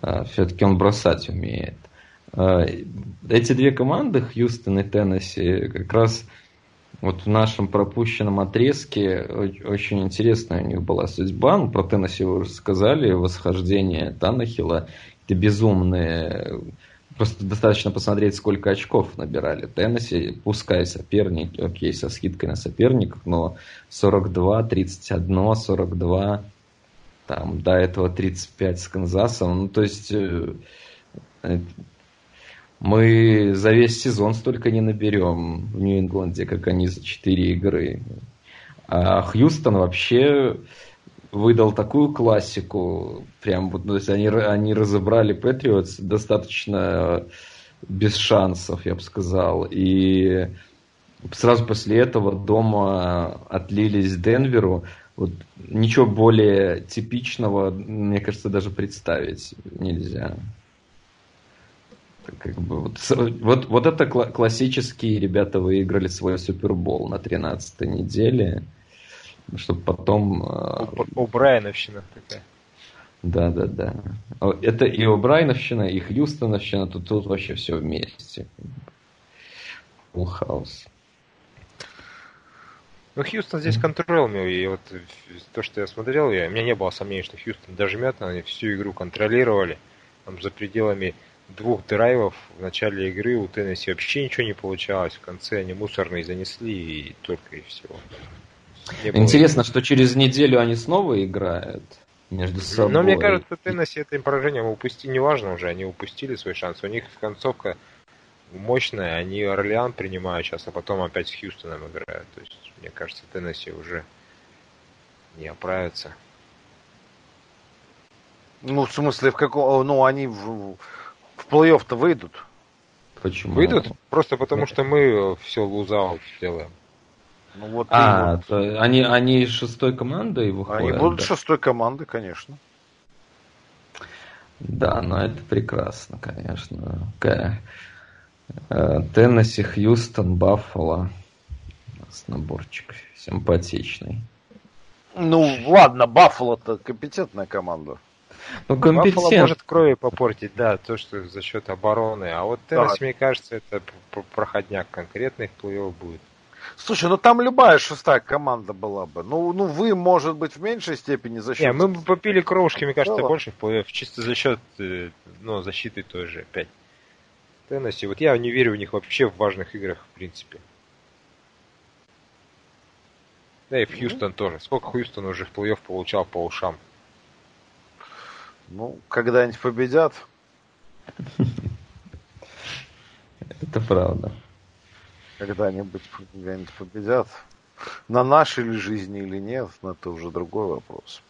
А, все-таки он бросать умеет. А, эти две команды, Хьюстон и Теннесси, как раз вот в нашем пропущенном отрезке очень интересная у них была судьба. Ну, про Теннесси вы уже сказали, восхождение Танахила. Это безумные Просто достаточно посмотреть, сколько очков набирали Теннесси, пускай соперник, окей, со скидкой на соперников, но 42, 31, 42, там, до этого 35 с Канзасом. Ну, то есть э, мы за весь сезон столько не наберем в Нью-Ингланде, как они за 4 игры. А Хьюстон вообще выдал такую классику, прям вот, то есть они, они разобрали Патриотс достаточно без шансов, я бы сказал, и сразу после этого дома отлились Денверу, вот ничего более типичного, мне кажется, даже представить нельзя. Как бы, вот, вот, вот это классические ребята выиграли свой Супербол на 13 неделе чтобы потом... У Брайановщина такая. Да, да, да. Это и у Брайановщина, и Хьюстоновщина, тут, тут вообще все вместе. Full хаус. Ну, Хьюстон здесь контролировал, и вот то, что я смотрел, я, у меня не было сомнений, что Хьюстон дожмет, они всю игру контролировали. Там за пределами двух драйвов в начале игры у Теннесси вообще ничего не получалось. В конце они мусорные занесли и только и всего. Интересно, что через неделю они снова играют между собой. Но мне кажется, Теннесси это поражение упустили, неважно уже, они упустили свой шанс. У них концовка мощная, они Орлеан принимают сейчас, а потом опять с Хьюстоном играют. То есть, мне кажется, Теннесси уже не оправится. Ну, в смысле, в каком... Ну, они в, в плей-офф-то выйдут. Почему? Выйдут? Просто потому, что мы все лузаут сделаем. Ну, вот а, вот. То они, они шестой командой выходят? Они будут да? шестой командой, конечно. Да, но это прекрасно, конечно. Э, Теннесси, Хьюстон, Баффало. Наборчик симпатичный. Ну, ладно, Баффало-то компетентная команда. Ну, компетент... Баффало может крови попортить, да, то, что за счет обороны. А вот Теннесси, да. мне кажется, это проходняк конкретных плей будет. Слушай, ну там любая шестая команда была бы. Ну, ну вы, может быть, в меньшей степени за счет... Не, мы бы попили кровушки, мне кажется, да. больше в плей чисто за счет э, ну, защиты той же опять. Теннесси, вот я не верю в них вообще в важных играх, в принципе. Да и в Хьюстон mm-hmm. тоже. Сколько Хьюстон уже в плей-офф получал по ушам? Ну, когда-нибудь победят. Это правда когда-нибудь когда победят. На нашей ли жизни или нет, но это уже другой вопрос.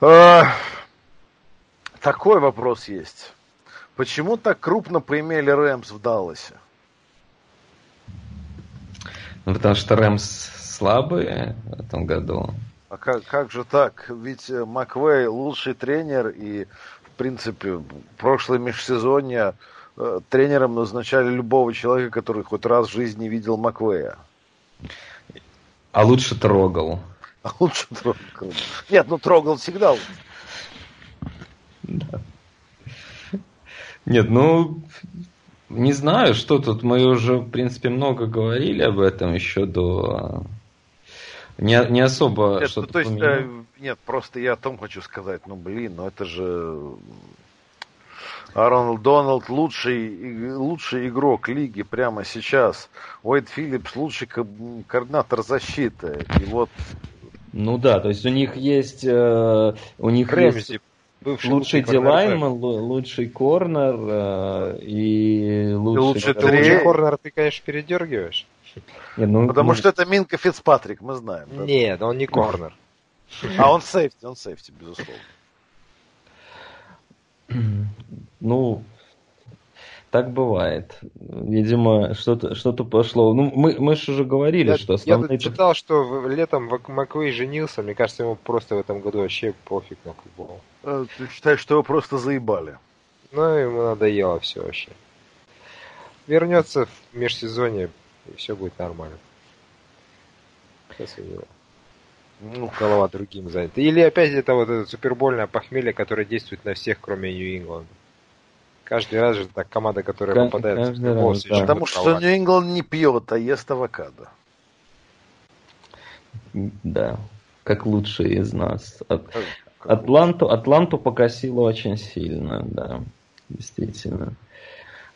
А, такой вопрос есть. Почему так крупно поимели Рэмс в Далласе? Ну, потому что Рэмс слабые в этом году. А как, как же так? Ведь э, Маквей лучший тренер, и, в принципе, в прошлое межсезонье тренером назначали любого человека, который хоть раз в жизни видел Маквея. А лучше трогал. А лучше трогал. Нет, ну трогал всегда. Да. Нет, ну, не знаю, что тут. Мы уже, в принципе, много говорили об этом еще до... Не, не особо нет, что-то ну, то есть, э, Нет, просто я о том хочу сказать. Ну, блин, ну это же Аарон Дональд лучший, лучший игрок лиги прямо сейчас. Уэйд Филлипс лучший координатор защиты. И вот... Ну да, то есть у них есть... Э, у них Рэмзи, есть лучший D-lineman, лучший корнер э, и лучший... Лучший, лучший корнер ты, конечно, передергиваешь. Не, ну, Потому ну... что это Минка Фицпатрик, мы знаем. Да? Нет, он не корнер. А он сейфти, он сейфти, безусловно. Ну, так бывает. Видимо, что-то что пошло. Ну, мы, мы же уже говорили, я, что основные... Я читал, что летом Маквей женился. Мне кажется, ему просто в этом году вообще пофиг на футбол. А, ты считаешь, что его просто заебали? Ну, ему надоело все вообще. Вернется в межсезонье, и все будет нормально. Сейчас у него ну, голова другим занята. Или опять это вот это супербольное похмелье, которое действует на всех, кроме Нью-Ингланда. Каждый раз же так команда, которая К- попадает в раз, да. Потому что Нью-Ингланд не пьет, а ест авокадо. Да, как лучшие из нас. От, Атланту, Атланту покосило очень сильно, да, действительно.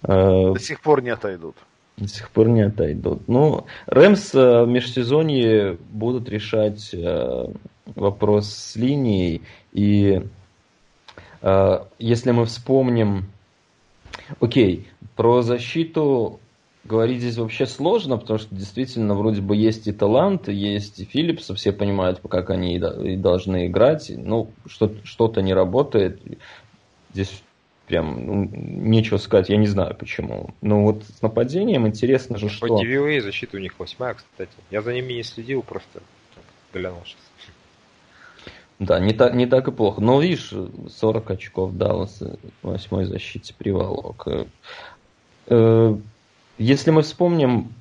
До сих пор не отойдут. До сих пор не отойдут. Ну, Рэмс э, в межсезонье будут решать э, вопрос с линией. И э, если мы вспомним... Окей, про защиту говорить здесь вообще сложно, потому что действительно вроде бы есть и талант, есть и Филлипс, все понимают, как они и должны играть. Ну, что-то не работает. Здесь прям ну, нечего сказать, я не знаю почему. Но вот с нападением интересно же, что... По DVOA защита у них восьмая, кстати. Я за ними не следил, просто глянул сейчас. Да, не так, не так и плохо. Но видишь, 40 очков Даллас восьмой защите приволок. Э, если мы вспомним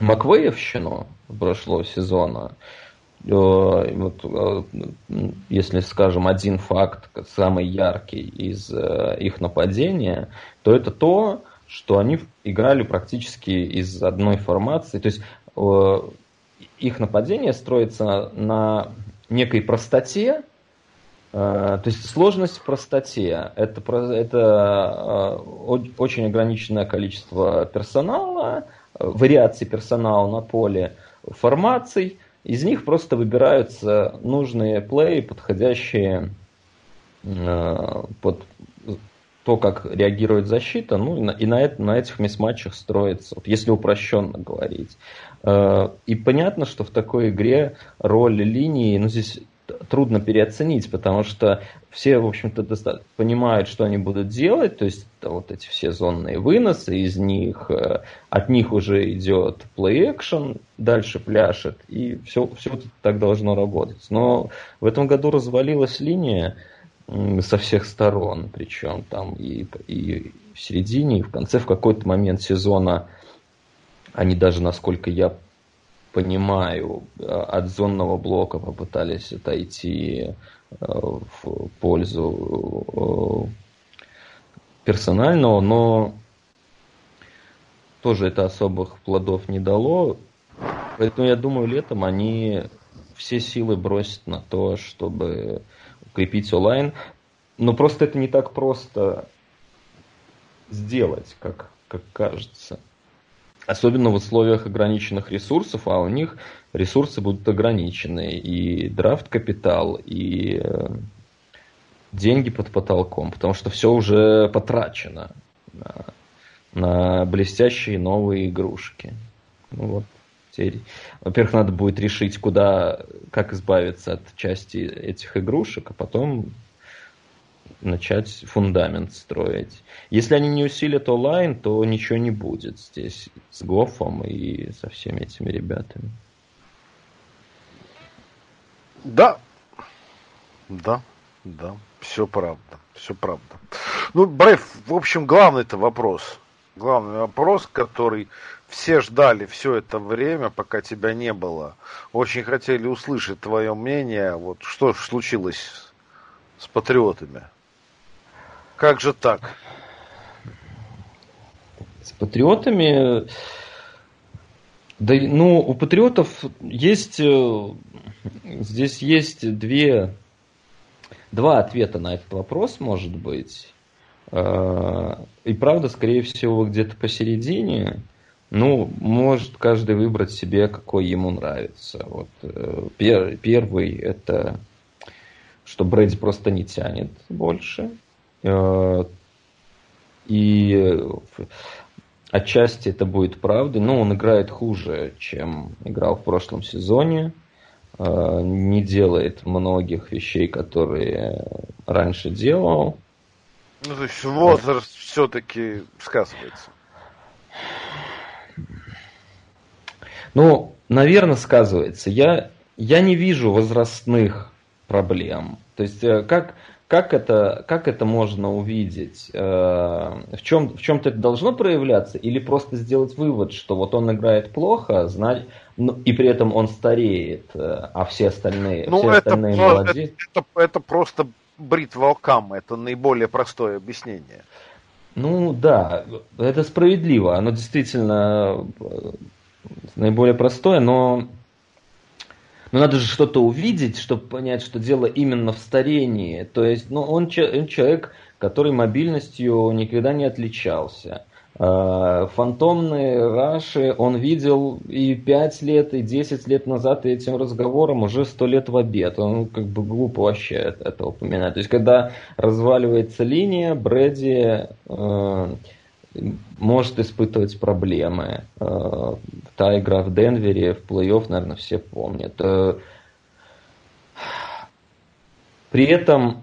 Маквеевщину прошлого сезона, Э, вот, э, если скажем один факт, самый яркий из э, их нападения, то это то, что они играли практически из одной формации. То есть их нападение строится на некой простоте, то есть сложность в простоте. Это, это очень ограниченное количество персонала, вариаций персонала на поле, формаций – из них просто выбираются нужные плей, подходящие э, под то, как реагирует защита, ну и на, и на, это, на этих мисс-матчах строится, вот если упрощенно говорить. Э, и понятно, что в такой игре роль линии, ну здесь трудно переоценить, потому что все, в общем-то, понимают, что они будут делать, то есть вот эти все зонные выносы, из них, э, от них уже идет play action, дальше пляшет, и все, все так должно работать. Но в этом году развалилась линия со всех сторон, причем там и, и в середине, и в конце, в какой-то момент сезона они даже, насколько я понимаю, э, от зонного блока попытались отойти э, в пользу э, персонального, но тоже это особых плодов не дало. Поэтому я думаю, летом они все силы бросят на то, чтобы укрепить онлайн. Но просто это не так просто сделать, как, как кажется. Особенно в условиях ограниченных ресурсов, а у них ресурсы будут ограничены. И драфт-капитал, и э, деньги под потолком, потому что все уже потрачено на, на блестящие новые игрушки. Ну вот, теперь, во-первых, надо будет решить, куда, как избавиться от части этих игрушек, а потом начать фундамент строить. Если они не усилят онлайн, то ничего не будет здесь с Гофом и со всеми этими ребятами. Да, да, да, все правда, все правда. Ну, Брейв, в общем, главный это вопрос. Главный вопрос, который все ждали все это время, пока тебя не было. Очень хотели услышать твое мнение. Вот что случилось с патриотами? Как же так? С патриотами... Да, ну, у патриотов есть... Э, здесь есть две... Два ответа на этот вопрос, может быть. Э, и правда, скорее всего, где-то посередине. Ну, может каждый выбрать себе, какой ему нравится. Вот, э, пер, первый это, что Брэди просто не тянет больше. Э, и отчасти это будет правдой, но он играет хуже, чем играл в прошлом сезоне. Э, не делает многих вещей, которые раньше делал. Ну, то есть возраст все-таки сказывается. Ну, наверное, сказывается. Я, я не вижу возрастных проблем. То есть, э, как, как, это, как это можно увидеть? Э, в, чем, в чем-то это должно проявляться? Или просто сделать вывод, что вот он играет плохо, знать, ну, и при этом он стареет, э, а все остальные, ну, все это, остальные это, молодеют? Это, это просто брит волкам, это наиболее простое объяснение. Ну да, это справедливо. Оно действительно наиболее простое, но, но надо же что-то увидеть, чтобы понять, что дело именно в старении. То есть, ну, он, он человек, который мобильностью никогда не отличался. А, фантомные раши он видел и 5 лет, и 10 лет назад, и этим разговором уже 100 лет в обед. Он как бы глупо вообще это упоминать. То есть, когда разваливается линия, Брэди э, может испытывать проблемы. Э, та игра в Денвере, в плей-офф, наверное, все помнят. Э, при этом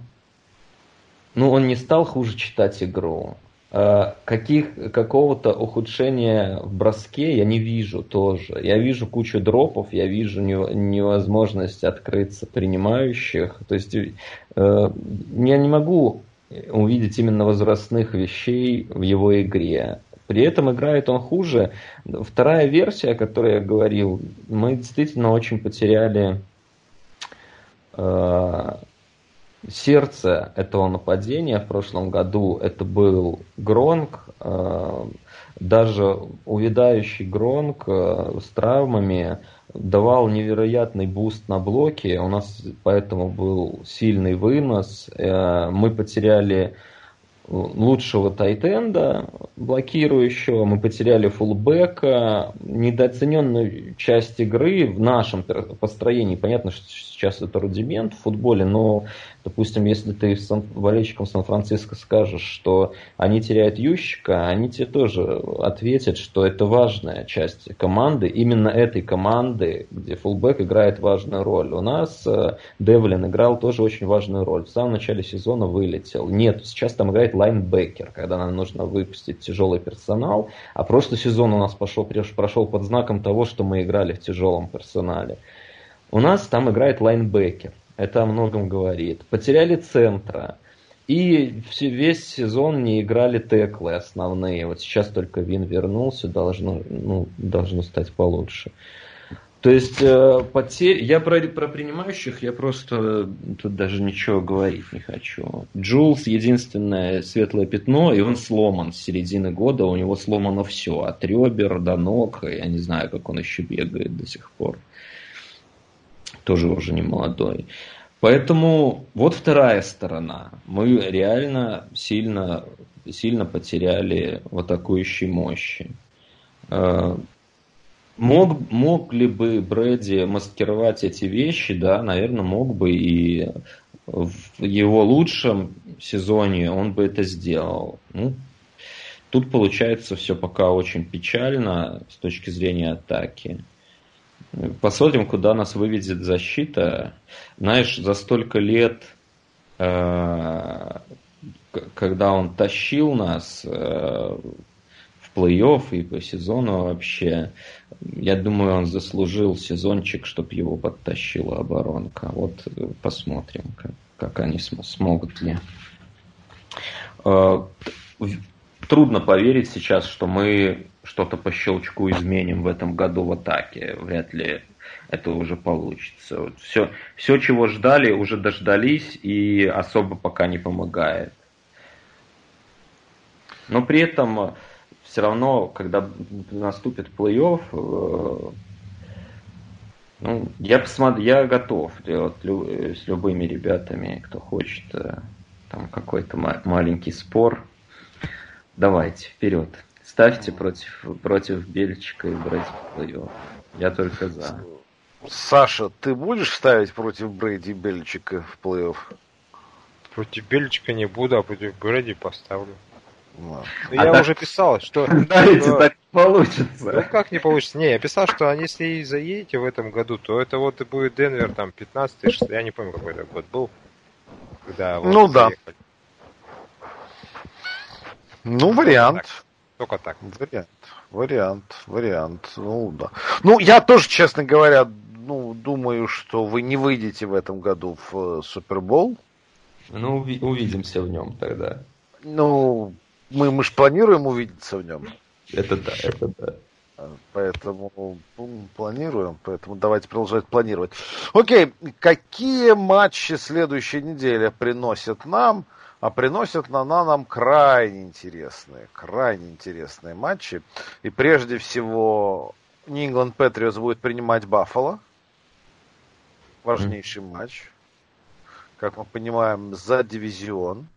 ну, он не стал хуже читать игру. Э, каких, какого-то ухудшения в броске я не вижу тоже. Я вижу кучу дропов, я вижу невозможность открыться принимающих. То есть я не могу увидеть именно возрастных вещей в его игре. При этом играет он хуже. Вторая версия, о которой я говорил, мы действительно очень потеряли э, сердце этого нападения в прошлом году. Это был Гронк, э, даже увядающий Гронк э, с травмами давал невероятный буст на блоке. У нас поэтому был сильный вынос. Э, мы потеряли лучшего тайтенда, блокирующего, мы потеряли фулбека, недооцененную часть игры в нашем построении. Понятно, что сейчас это рудимент в футболе, но Допустим, если ты сан, болельщикам Сан-Франциско скажешь, что они теряют Ющика, они тебе тоже ответят, что это важная часть команды, именно этой команды, где фулбэк играет важную роль. У нас э, Девлин играл тоже очень важную роль. В самом начале сезона вылетел. Нет, сейчас там играет лайнбекер, когда нам нужно выпустить тяжелый персонал, а прошлый сезон у нас пошел, прошел под знаком того, что мы играли в тяжелом персонале. У нас там играет лайнбекер. Это о многом говорит. Потеряли центра. И весь сезон не играли теклы основные. Вот сейчас только Вин вернулся, должно, ну, должно стать получше. То есть э, потерь... Я про, про принимающих я просто тут даже ничего говорить не хочу. Джулс единственное светлое пятно, и он сломан с середины года. У него сломано все. От ребер до ног. Я не знаю, как он еще бегает до сих пор тоже уже не молодой. Поэтому вот вторая сторона. Мы реально сильно, сильно потеряли в атакующей мощи. Э, мог, мог ли бы Брэди маскировать эти вещи? Да, наверное, мог бы. И в его лучшем сезоне он бы это сделал. Ну, тут получается все пока очень печально с точки зрения атаки. Посмотрим, куда нас выведет защита. Знаешь, за столько лет, э, когда он тащил нас э, в плей-офф и по сезону вообще, я думаю, он заслужил сезончик, чтобы его подтащила оборонка. Вот посмотрим, как, как они смогут ли. Э, трудно поверить сейчас, что мы что-то по щелчку изменим в этом году в атаке. Вряд ли это уже получится. Вот все, все, чего ждали, уже дождались и особо пока не помогает. Но при этом э, все равно, когда наступит плей-офф, э, ну, я, посмотрю, я готов делать лю, с любыми ребятами, кто хочет э, там какой-то маленький спор. Давайте, вперед. Ставьте против, против Бельчика и Брэди плей Я только за. Саша, ты будешь ставить против Брэди и Бельчика в плей-офф? Против Бельчика не буду, а против Брэди поставлю. Ну, а я так... уже писал, что... Знаете, что... так получится. Ну как не получится? Не, я писал, что если и заедете в этом году, то это вот и будет Денвер там 15 я не помню, какой это год был. Когда ну да. Ну, вариант. Только так. Вариант, вариант, вариант. Ну, да. Ну, я тоже, честно говоря, ну, думаю, что вы не выйдете в этом году в э, Супербол. Ну, уви- увидимся в нем тогда. Ну, мы, мы же планируем увидеться в нем. Это да, это да. Поэтому ну, планируем, поэтому давайте продолжать планировать. Окей, какие матчи следующей недели приносят нам? А приносят на, на нам крайне интересные, крайне интересные матчи. И прежде всего, Patriots будет принимать Баффало. Важнейший mm. матч. Как мы понимаем, за дивизион.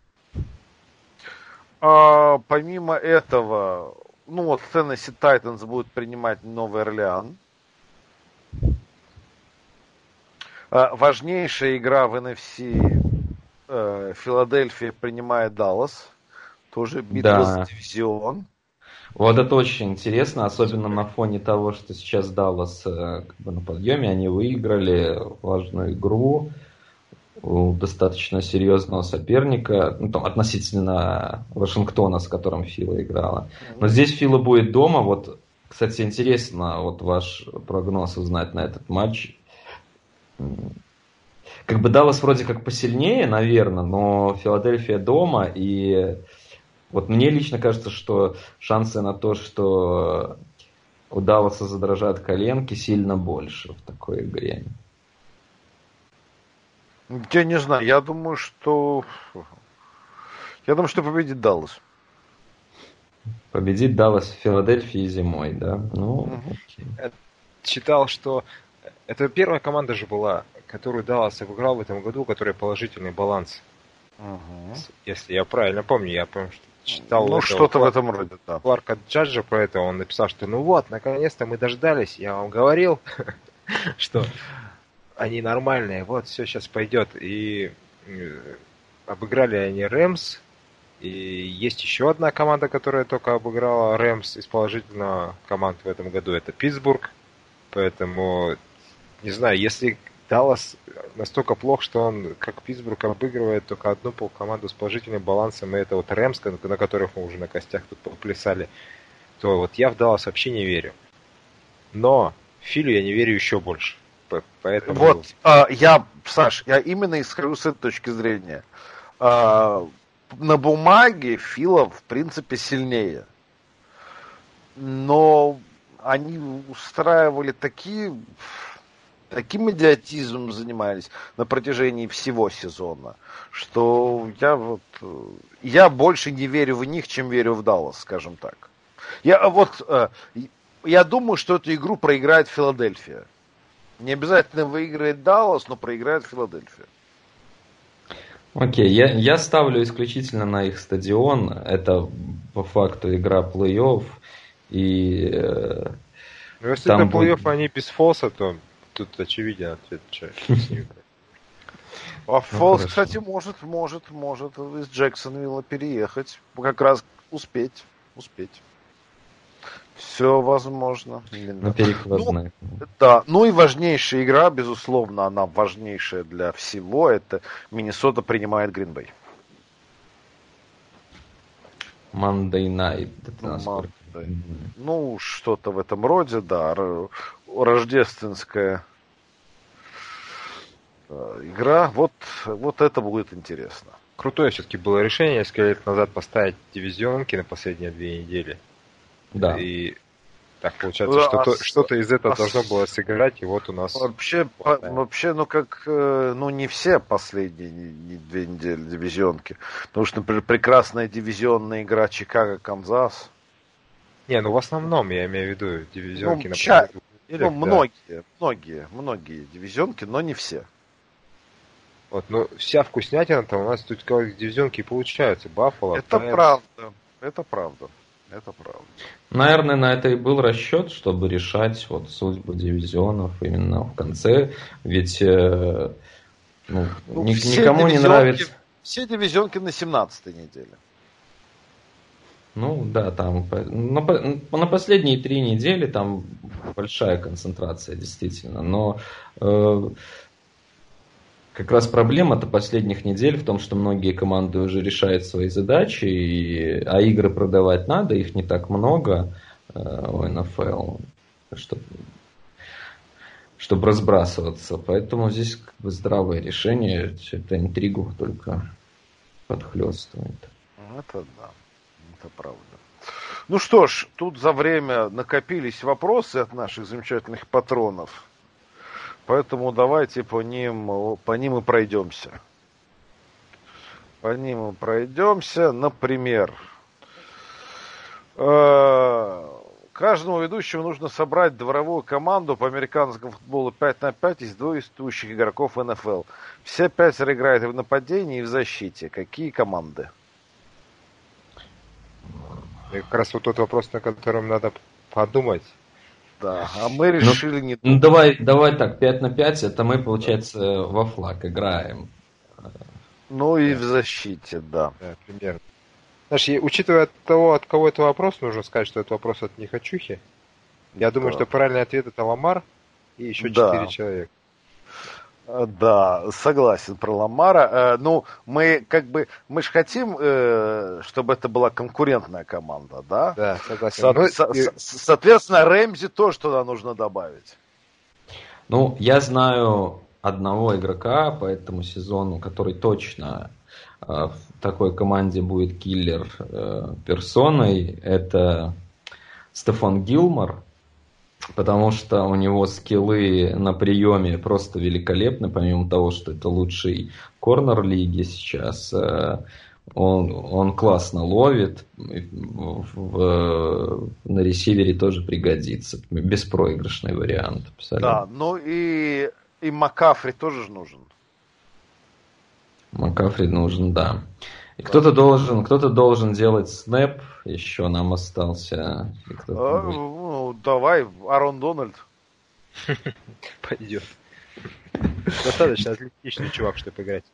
А, помимо этого, ну вот Теннесси Тайтанс будет принимать Новый Орлеан. А, важнейшая игра в NFC Филадельфия принимает Даллас. Тоже битва да. за дивизион. Вот это очень интересно, особенно на фоне того, что сейчас Даллас э, как бы на подъеме, они выиграли важную игру у достаточно серьезного соперника, ну, там, относительно Вашингтона, с которым Фила играла. Но здесь Фила будет дома. Вот, кстати, интересно вот ваш прогноз узнать на этот матч. Как бы Даллас вроде как посильнее, наверное, но Филадельфия дома, и вот мне лично кажется, что шансы на то, что у Далласа задрожат коленки, сильно больше в такой игре. Я не знаю, я думаю, что... Я думаю, что победит Даллас. Победит Даллас в Филадельфии зимой, да? Ну, угу. Читал, что это первая команда же была, которую Даллас обыграл в этом году, у которой положительный баланс. Угу. Если я правильно помню, я помню, что читал... Ну, что-то в этом роде, да. Кларка Джаджа про это, он написал, что ну вот, наконец-то мы дождались, я вам говорил, что они нормальные, вот, все сейчас пойдет. И э, обыграли они Рэмс, и есть еще одна команда, которая только обыграла Рэмс из положительного команд в этом году, это Питтсбург. Поэтому, не знаю, если Даллас настолько плох, что он, как Питтсбург, обыгрывает только одну полкоманду с положительным балансом, и это вот Рэмс, на которых мы уже на костях тут поплясали, то вот я в Даллас вообще не верю. Но Филю я не верю еще больше. Поэтому... Вот, а, я, Саш, я именно исхожу с этой точки зрения. А, на бумаге Фила, в принципе, сильнее. Но они устраивали такие таким идиотизмом занимались на протяжении всего сезона, что я вот я больше не верю в них, чем верю в Даллас, скажем так. Я вот э, я думаю, что эту игру проиграет Филадельфия. Не обязательно выиграет Даллас, но проиграет Филадельфия. Окей, я, я ставлю исключительно на их стадион. Это по факту игра плей-офф. И э, ну, если там это плей-офф, будет... они без фолса, то тут очевиден ответ. Что, а Фолс, ну, кстати, может, может, может из Джексонвилла переехать. Как раз успеть. Успеть. Все возможно. На перекладных. Ну, да, ну и важнейшая игра, безусловно, она важнейшая для всего, это Миннесота принимает Гринбей. Monday Night. Monday. Ну, что-то в этом роде, да. Рождественская э, игра. Вот, вот это будет интересно. Крутое все-таки было решение, несколько лет назад поставить дивизионки на последние две недели. Да. И так получается, ну, что-то, а, что-то из этого а, должно было сыграть, и вот у нас... Вообще, по, вообще ну как, э, ну не все последние не, не две недели дивизионки. Потому что, например, прекрасная дивизионная игра Чикаго-Канзас. Не, ну в основном я имею в виду дивизионки ну, на ча... ну, да. многие, многие, многие дивизионки, но не все. Вот, но вся вкуснятина-то у нас тут как дивизионки получаются. Баффало, Это Пэтс. правда, это правда. Это правда. Наверное, на это и был расчет, чтобы решать вот судьбу дивизионов именно в конце. Ведь э, ну, ну, ни, никому не нравится. Все дивизионки на 17 неделе. Ну да, там на, на последние три недели там большая концентрация, действительно. Но э, как раз проблема-то последних недель в том, что многие команды уже решают свои задачи, и, а игры продавать надо, их не так много э, у НФЛ, чтобы, чтобы разбрасываться. Поэтому здесь как бы здравое решение, это интригу только подхлестывает. Это да, это правда. Ну что ж, тут за время накопились вопросы от наших замечательных патронов. Поэтому давайте по ним, по ним и пройдемся. По ним и пройдемся. Например, э, каждому ведущему нужно собрать дворовую команду по американскому футболу 5 на 5 из действующих игроков НФЛ. Все пятеро играют и в нападении, и в защите. Какие команды? И как раз вот тот вопрос, на котором надо подумать. Да, а мы ну, решили ну, не... Ну, давай, давай так, 5 на 5, это мы, получается, во флаг играем. Ну и да. в защите, да. Да, примерно. Знаешь, учитывая того, от кого это вопрос, нужно сказать, что это вопрос от Нехочухи. Я думаю, да. что правильный ответ это Ламар и еще четыре да. человека. Э, да, согласен про Ламара. Э, ну, мы как бы, мы же хотим, э, чтобы это была конкурентная команда, да? Да, согласен. Со- ну, со- и... Соответственно, Рэмзи тоже туда нужно добавить. Ну, я знаю одного игрока по этому сезону, который точно в такой команде будет киллер персоной. Это Стефан Гилмор потому что у него скиллы на приеме просто великолепны, помимо того, что это лучший корнер лиги сейчас. Э, он, он классно ловит, в, в, на ресивере тоже пригодится. Беспроигрышный вариант. Абсолютно. Да, ну и, и Макафри тоже нужен. Макафри нужен, да. И кто-то должен, кто-то должен делать снэп, еще нам остался. А, ну, давай, Арон Дональд. Пойдет. Достаточно отличный чувак, чтобы играть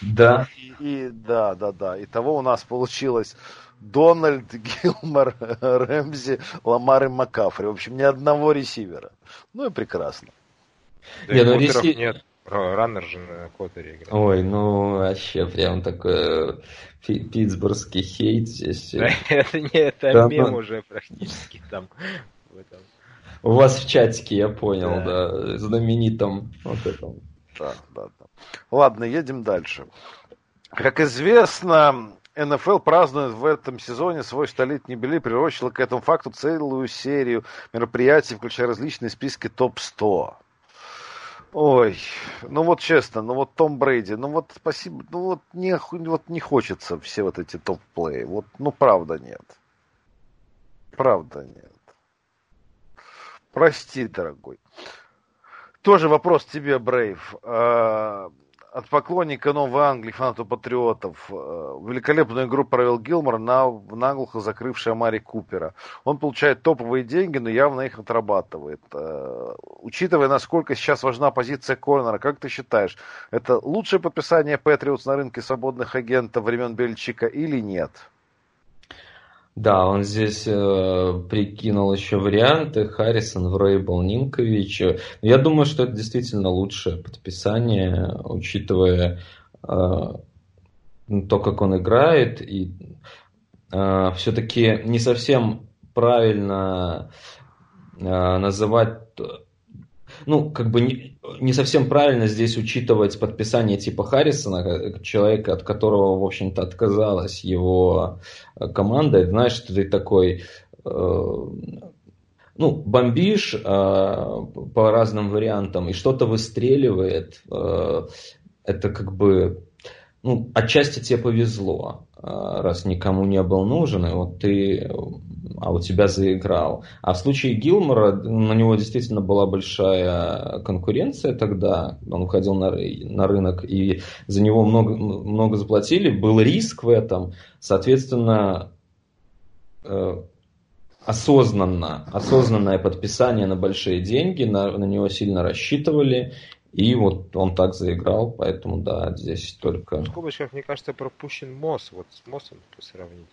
Да. И, и, да, да, да. И того у нас получилось Дональд, Гилмор, Рэмзи, Ламар и Макафри. В общем, ни одного ресивера. Ну и прекрасно. Да нет, ну, реси... нет. Раннер же на Коттере играет. Ой, ну вообще прям такой э, питтсбургский хейт здесь. Это не это мем уже практически там. У вас в чатике, я понял, да, да знаменитом вот этом. Да, да, да. Ладно, едем дальше. Как известно, НФЛ празднует в этом сезоне свой столетний юбилей, приурочила к этому факту целую серию мероприятий, включая различные списки топ-100. Ой, ну вот честно, ну вот Том Брейди, ну вот спасибо, ну вот не, вот не хочется все вот эти топ-плеи, вот, ну правда нет. Правда нет. Прости, дорогой. Тоже вопрос тебе, Брейв. А, от поклонника Новой Англии, фанату патриотов. Э, великолепную игру провел Гилмор на наглухо закрывшая Мари Купера. Он получает топовые деньги, но явно их отрабатывает. Э, учитывая, насколько сейчас важна позиция Корнера, как ты считаешь, это лучшее подписание Патриотс на рынке свободных агентов времен Бельчика или нет? Да, он здесь э, прикинул еще варианты. Харрисон, Врейбл, Нинкович. Я думаю, что это действительно лучшее подписание, учитывая э, то, как он играет. И э, все-таки не совсем правильно э, называть ну, как бы не, не совсем правильно здесь учитывать подписание типа Харрисона, человека, от которого, в общем-то, отказалась его э, команда. знаешь, ты такой, э, ну, бомбишь э, по разным вариантам, и что-то выстреливает. Э, это как бы, ну, отчасти тебе повезло, э, раз никому не был нужен, и вот ты а у тебя заиграл. А в случае Гилмора на него действительно была большая конкуренция тогда, он уходил на, на рынок, и за него много, много заплатили, был риск в этом, соответственно, э, осознанно, осознанное подписание на большие деньги, на, на него сильно рассчитывали, и вот он так заиграл, поэтому да, здесь только... В скобочках, мне кажется, пропущен Мосс, вот с Моссом сравнить.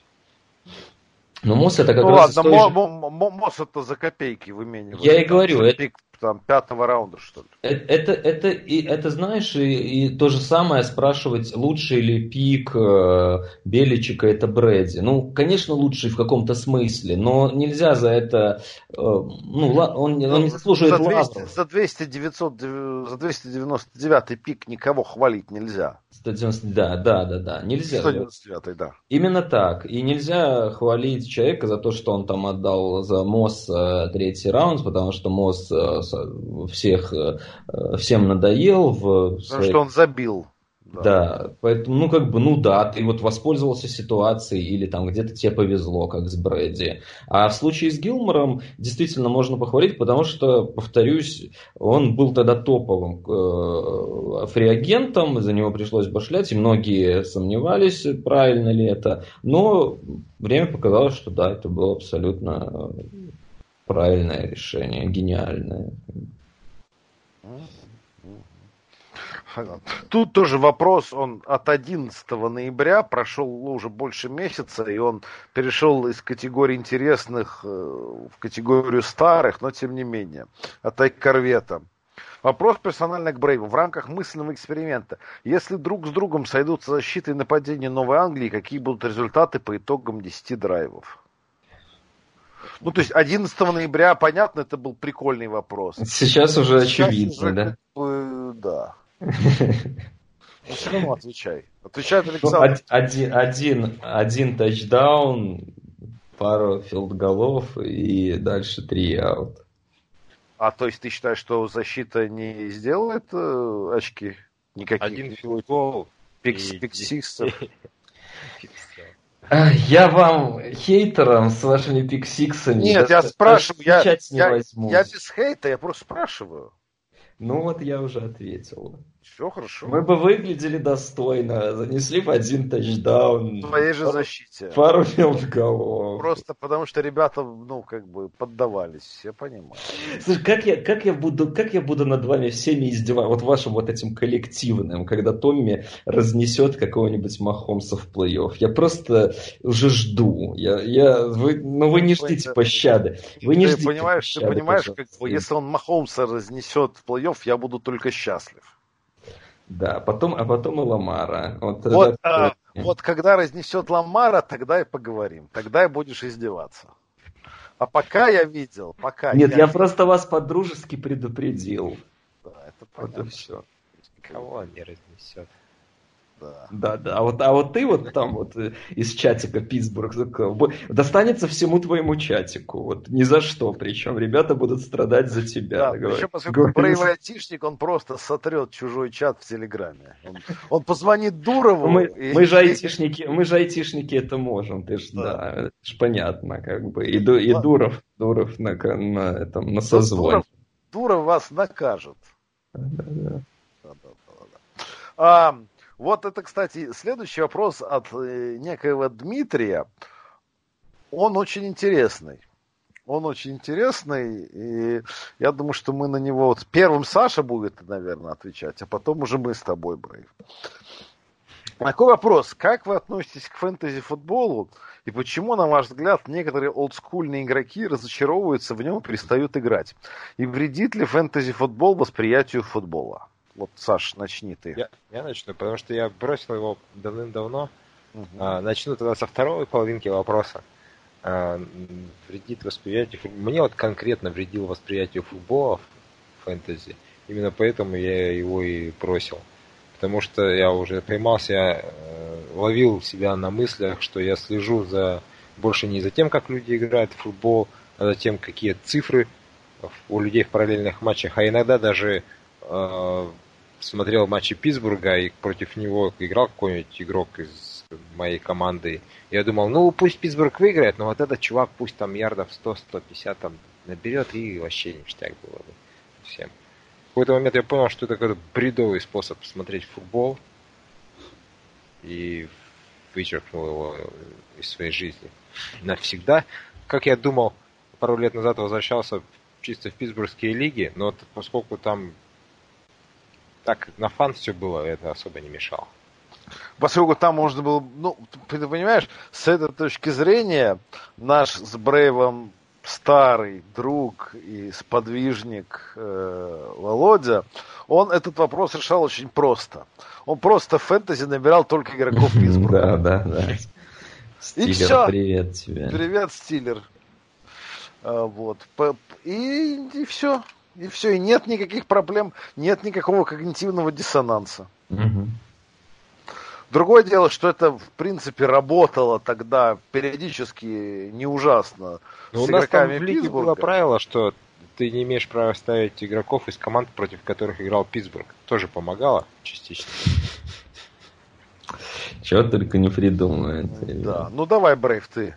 Но МОС это как ну раз ладно, мо- МОС это за копейки выменивают. Я и говорю, это, там пятого раунда, что ли. Это, это, и, это знаешь, и, и то же самое спрашивать, лучший ли пик э, Беличика это Брэди. Ну, конечно, лучший в каком-то смысле, но нельзя за это, э, ну, он, он не заслуживает за 200, за 200 900, за 299 пик никого хвалить нельзя. 190, да, да, да, да, нельзя. 199, да. Именно так. И нельзя хвалить человека за то, что он там отдал за МОС э, третий раунд, потому что МОС э, всех, э, всем надоел. В своей... Потому что он забил. Да. да, поэтому, ну, как бы, ну да, ты вот воспользовался ситуацией или там где-то тебе повезло, как с Брэди. А в случае с Гилмором действительно можно похвалить, потому что, повторюсь, он был тогда топовым э, фриагентом, за него пришлось башлять, и многие сомневались, правильно ли это. Но время показало, что да, это было абсолютно правильное решение, гениальное. Тут тоже вопрос, он от 11 ноября прошел уже больше месяца, и он перешел из категории интересных э, в категорию старых, но тем не менее, от Корвета. Вопрос персонально к Брейву. В рамках мысленного эксперимента. Если друг с другом сойдутся защиты и нападения Новой Англии, какие будут результаты по итогам 10 драйвов? Ну, то есть 11 ноября, понятно, это был прикольный вопрос. Сейчас уже Сейчас очевидно, уже, да? Как бы, да. Ну, все равно отвечай. Отвечает ну, Александр. Один, один, один тачдаун, пару филдголов и дальше three and out. А то есть ты считаешь, что защита не сделает э, очки? Никаких? Один филдгол. Pick, pick six ов. Я вам хейтерам с вашими pick six ами. Нет, я спрашиваю, я, я, я без хейта, я просто спрашиваю. Ну вот я уже ответил. Все хорошо. Мы бы выглядели достойно, занесли бы один тачдаун. В твоей же защите. Пару голов. Просто потому что ребята, ну, как бы поддавались, я понимаю. Слушай, как я, как я буду, как я буду над вами всеми издеваться, вот вашим вот этим коллективным, когда Томми разнесет какого-нибудь Махомса в плей-офф. Я просто уже жду. Я, я, вы, ну вы не ждите пощады. Вы не ты ждите понимаешь, пощады, ты понимаешь, как бы, если он Махомса разнесет в плей-офф, я буду только счастлив. Да, потом, а потом и Ламара. Вот, вот, а, вот когда разнесет Ламара, тогда и поговорим. Тогда и будешь издеваться. А пока я видел, пока. Нет, я, я просто вас по-дружески предупредил. Да, это понятно. Вот все. Кого он не разнесет? Да. да, да. А вот, а вот ты вот там вот э, из чатика Питтсбург достанется всему твоему чатику. Вот ни за что. Причем ребята будут страдать за тебя. Да, причем, поскольку Брейв айтишник, он просто сотрет чужой чат в Телеграме. Он, он позвонит Дурову. Мы, и... мы, же айтишники, мы же айтишники это можем. Ты ж, да. да, это ж понятно, как бы. И, и Дуров, Дуров на, на, этом, на созвоне. Дуров, Дуров вас накажет. Да, да. да, да, да. А, вот это, кстати, следующий вопрос от э, некоего Дмитрия. Он очень интересный. Он очень интересный, и я думаю, что мы на него... Вот первым Саша будет, наверное, отвечать, а потом уже мы с тобой, Брейв. Такой вопрос. Как вы относитесь к фэнтези-футболу, и почему, на ваш взгляд, некоторые олдскульные игроки разочаровываются в нем и перестают играть? И вредит ли фэнтези-футбол восприятию футбола? Вот, Саш, начни ты. Я, я начну, потому что я бросил его давным-давно. Угу. А, начну тогда со второй половинки вопроса. А, вредит восприятию Мне вот конкретно вредил восприятию футбола в фэнтези. Именно поэтому я его и бросил. Потому что я уже поймался, я э, ловил себя на мыслях, что я слежу за больше не за тем, как люди играют в футбол, а за тем, какие цифры у людей в параллельных матчах, а иногда даже смотрел матчи Питтсбурга, и против него играл какой-нибудь игрок из моей команды. Я думал, ну пусть Питтсбург выиграет, но вот этот чувак пусть там ярдов 100-150 там наберет, и вообще ништяк было бы всем. В какой-то момент я понял, что это какой-то бредовый способ смотреть футбол. И вычеркнул его из своей жизни навсегда. Как я думал, пару лет назад возвращался чисто в питтсбургские лиги, но поскольку там так на фан все было, это особо не мешало. Поскольку там можно было, ну, ты понимаешь, с этой точки зрения наш с Брейвом старый друг и сподвижник э, Володя, он этот вопрос решал очень просто. Он просто в фэнтези набирал только игроков Питтсбурга. Да, да, да. И все. привет тебе. Привет, Стиллер. А, вот. И, и все. И все. И нет никаких проблем, нет никакого когнитивного диссонанса. Угу. Другое дело, что это, в принципе, работало тогда периодически не ужасно. Ну, у нас там в лиге было правило, что ты не имеешь права ставить игроков из команд, против которых играл Питтсбург. Тоже помогало частично. Чего только не придумает. Да, ну давай, Брейв, ты.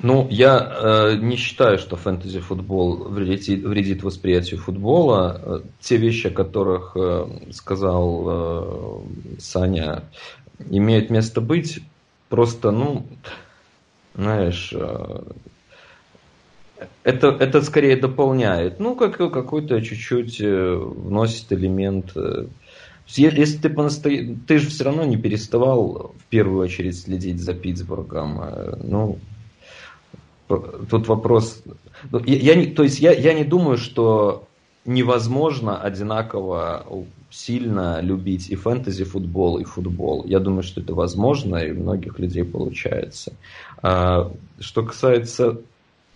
Ну, я э, не считаю, что фэнтези-футбол вредит, вредит восприятию футбола. Э, те вещи, о которых э, сказал э, Саня, имеют место быть. Просто, ну, знаешь, э, это, это скорее дополняет. Ну, как, какой-то чуть-чуть э, вносит элемент. Э, если ты понасто... Ты же все равно не переставал в первую очередь следить за Питтсбургом. Э, ну, тут вопрос... Ну, я, я, то есть я, я не думаю, что невозможно одинаково сильно любить и фэнтези футбол, и футбол. Я думаю, что это возможно, и у многих людей получается. А, что касается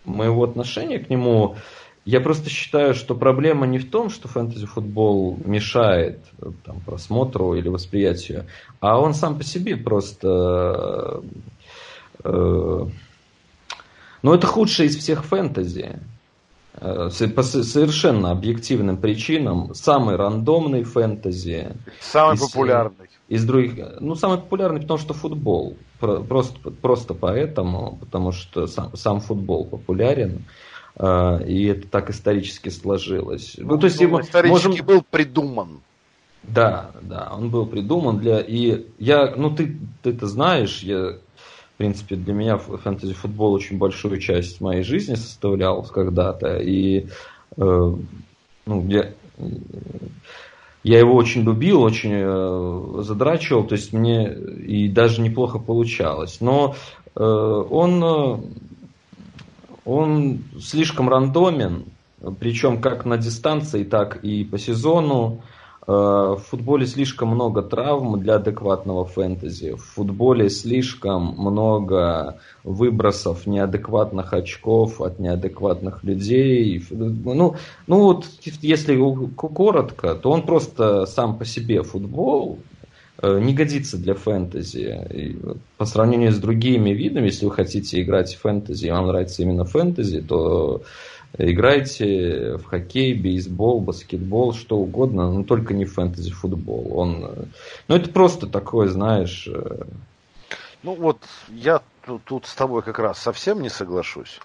моего отношения к нему, я просто считаю, что проблема не в том, что фэнтези-футбол мешает там, просмотру или восприятию, а он сам по себе просто... Э, ну, это худшее из всех фэнтези. Э, по совершенно объективным причинам. Самый рандомный фэнтези. Самый из, популярный. Из других, ну, самый популярный, потому что футбол. Просто, просто поэтому, потому что сам, сам футбол популярен. И это так исторически сложилось. Ну, ну то есть ну, его исторически можем... был придуман. Да, да, он был придуман для и я, ну ты ты это знаешь, я принципе для меня фэнтези футбол очень большую часть моей жизни составлял когда-то и э, ну я я его очень любил, очень э, задрачивал, то есть мне и даже неплохо получалось. Но э, он, э, он слишком рандомен, причем как на дистанции, так и по сезону. Э, в футболе слишком много травм для адекватного фэнтези. В футболе слишком много выбросов неадекватных очков от неадекватных людей. Ну, ну вот если коротко, то он просто сам по себе футбол э, не годится для фэнтези. И по сравнению с другими видами, если вы хотите играть в фэнтези, и вам нравится именно фэнтези, то Играйте в хоккей, бейсбол, баскетбол, что угодно, но только не фэнтези-футбол. Он, ну, это просто такое, знаешь... Э, ну, вот я тут, тут с тобой как раз совсем не соглашусь.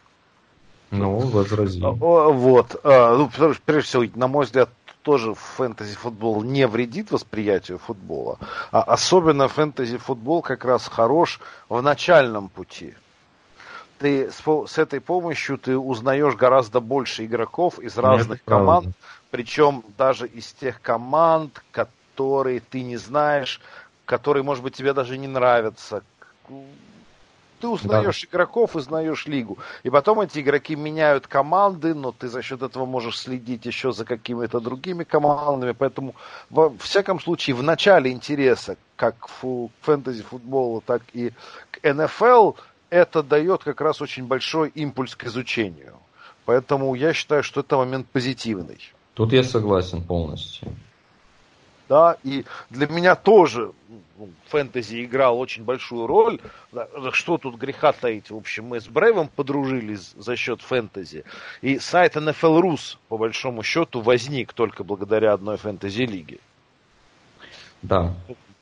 Ну, возрази. Вот. А, ну, прежде всего, на мой взгляд, тоже фэнтези-футбол не вредит восприятию футбола. А особенно фэнтези-футбол как раз хорош в начальном пути ты с, с этой помощью ты узнаешь гораздо больше игроков из разных Нет, команд, правда. причем даже из тех команд, которые ты не знаешь, которые, может быть, тебе даже не нравятся. Ты узнаешь да. игроков и знаешь лигу. И потом эти игроки меняют команды, но ты за счет этого можешь следить еще за какими-то другими командами. Поэтому, во всяком случае, в начале интереса, как к фэнтези-футболу, так и к НФЛ, это дает как раз очень большой импульс к изучению. Поэтому я считаю, что это момент позитивный. Тут я согласен полностью. Да, и для меня тоже ну, фэнтези играл очень большую роль. Что тут греха таить? В общем, мы с Брейвом подружились за счет фэнтези. И сайт NFL Rus, по большому счету, возник только благодаря одной фэнтези-лиге. Да.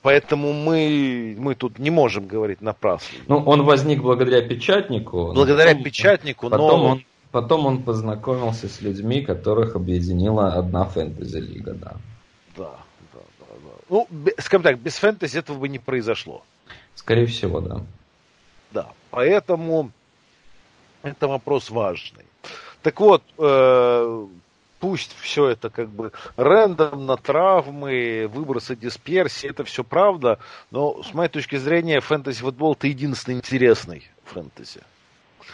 Поэтому мы, мы тут не можем говорить напрасно. Ну, он возник благодаря печатнику. Благодаря потом, печатнику, потом но... Он, потом он познакомился с людьми, которых объединила одна фэнтези-лига, да. Да, да, да. да. Ну, скажем так, без фэнтези этого бы не произошло. Скорее всего, да. Да, поэтому это вопрос важный. Так вот, э, пусть все это как бы рандомно, травмы, выбросы дисперсии, это все правда, но с моей точки зрения фэнтези-футбол это единственный интересный фэнтези.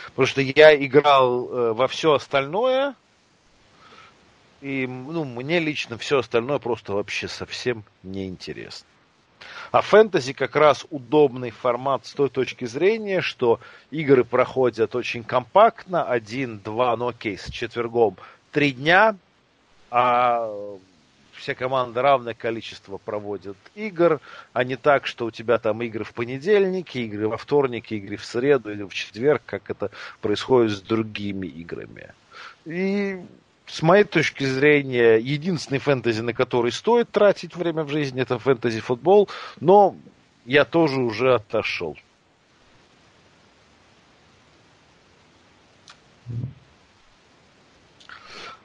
Потому что я играл э, во все остальное, и ну, мне лично все остальное просто вообще совсем не интересно. А фэнтези как раз удобный формат с той точки зрения, что игры проходят очень компактно, один, два, ну окей, с четвергом три дня, а все команды равное количество проводят игр, а не так, что у тебя там игры в понедельник, игры во вторник, игры в среду или в четверг, как это происходит с другими играми. И с моей точки зрения, единственный фэнтези, на который стоит тратить время в жизни, это фэнтези-футбол, но я тоже уже отошел.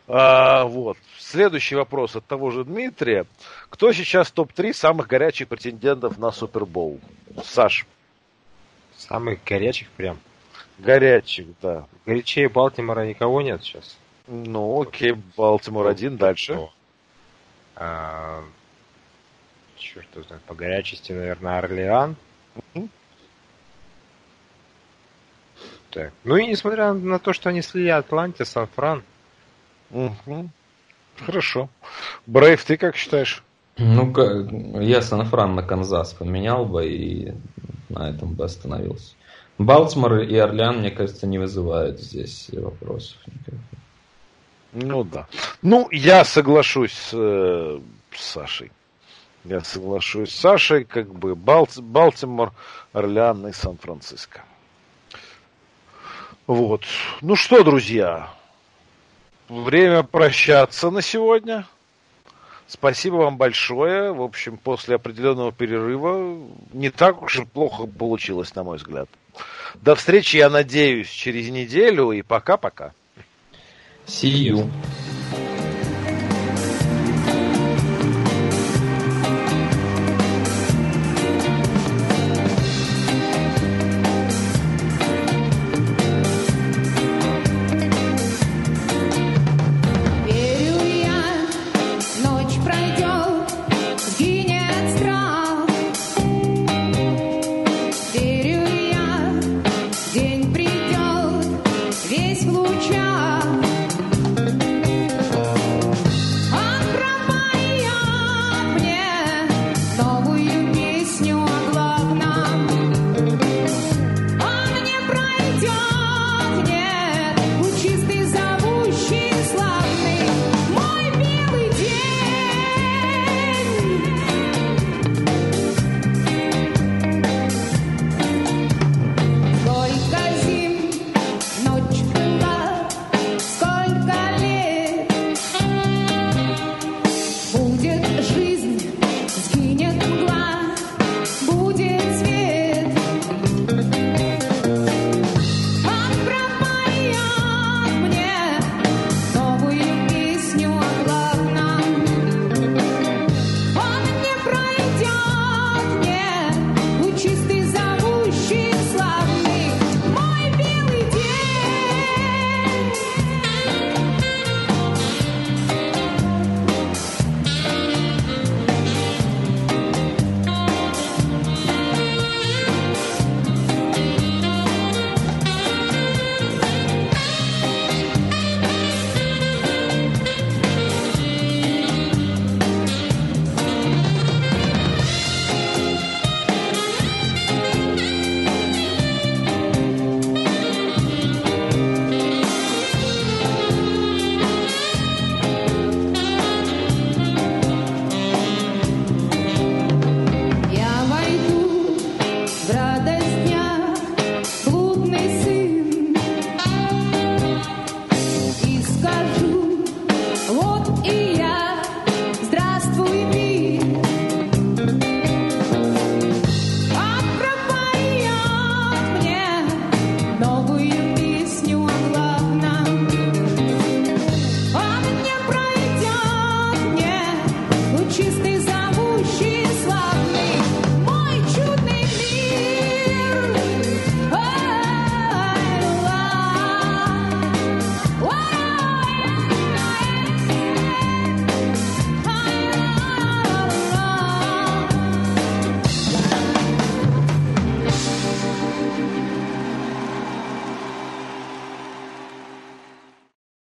А, вот. Следующий вопрос от того же Дмитрия. Кто сейчас топ-3 самых горячих претендентов на Супербоул? Саш. Самых горячих прям? Горячих, да. Горячее Балтимора никого нет сейчас. Ну, окей, Балтимор один, дальше. А, черт знает, по горячести, наверное, Орлеан. Так. Ну и несмотря на то, что они слили Атланте, Сан-Фран. Угу. Хорошо. Брейв, ты как считаешь? Ну, я Сан-Фран на Канзас поменял бы и на этом бы остановился. Балтимор и Орлеан, мне кажется, не вызывают здесь вопросов никаких. Ну да. Ну, я соглашусь с, э, с Сашей. Я соглашусь с Сашей, как бы Балти, Балтимор, Орлеан и Сан-Франциско. Вот. Ну что, друзья, время прощаться на сегодня. Спасибо вам большое. В общем, после определенного перерыва не так уж и плохо получилось, на мой взгляд. До встречи, я надеюсь, через неделю и пока-пока. See you.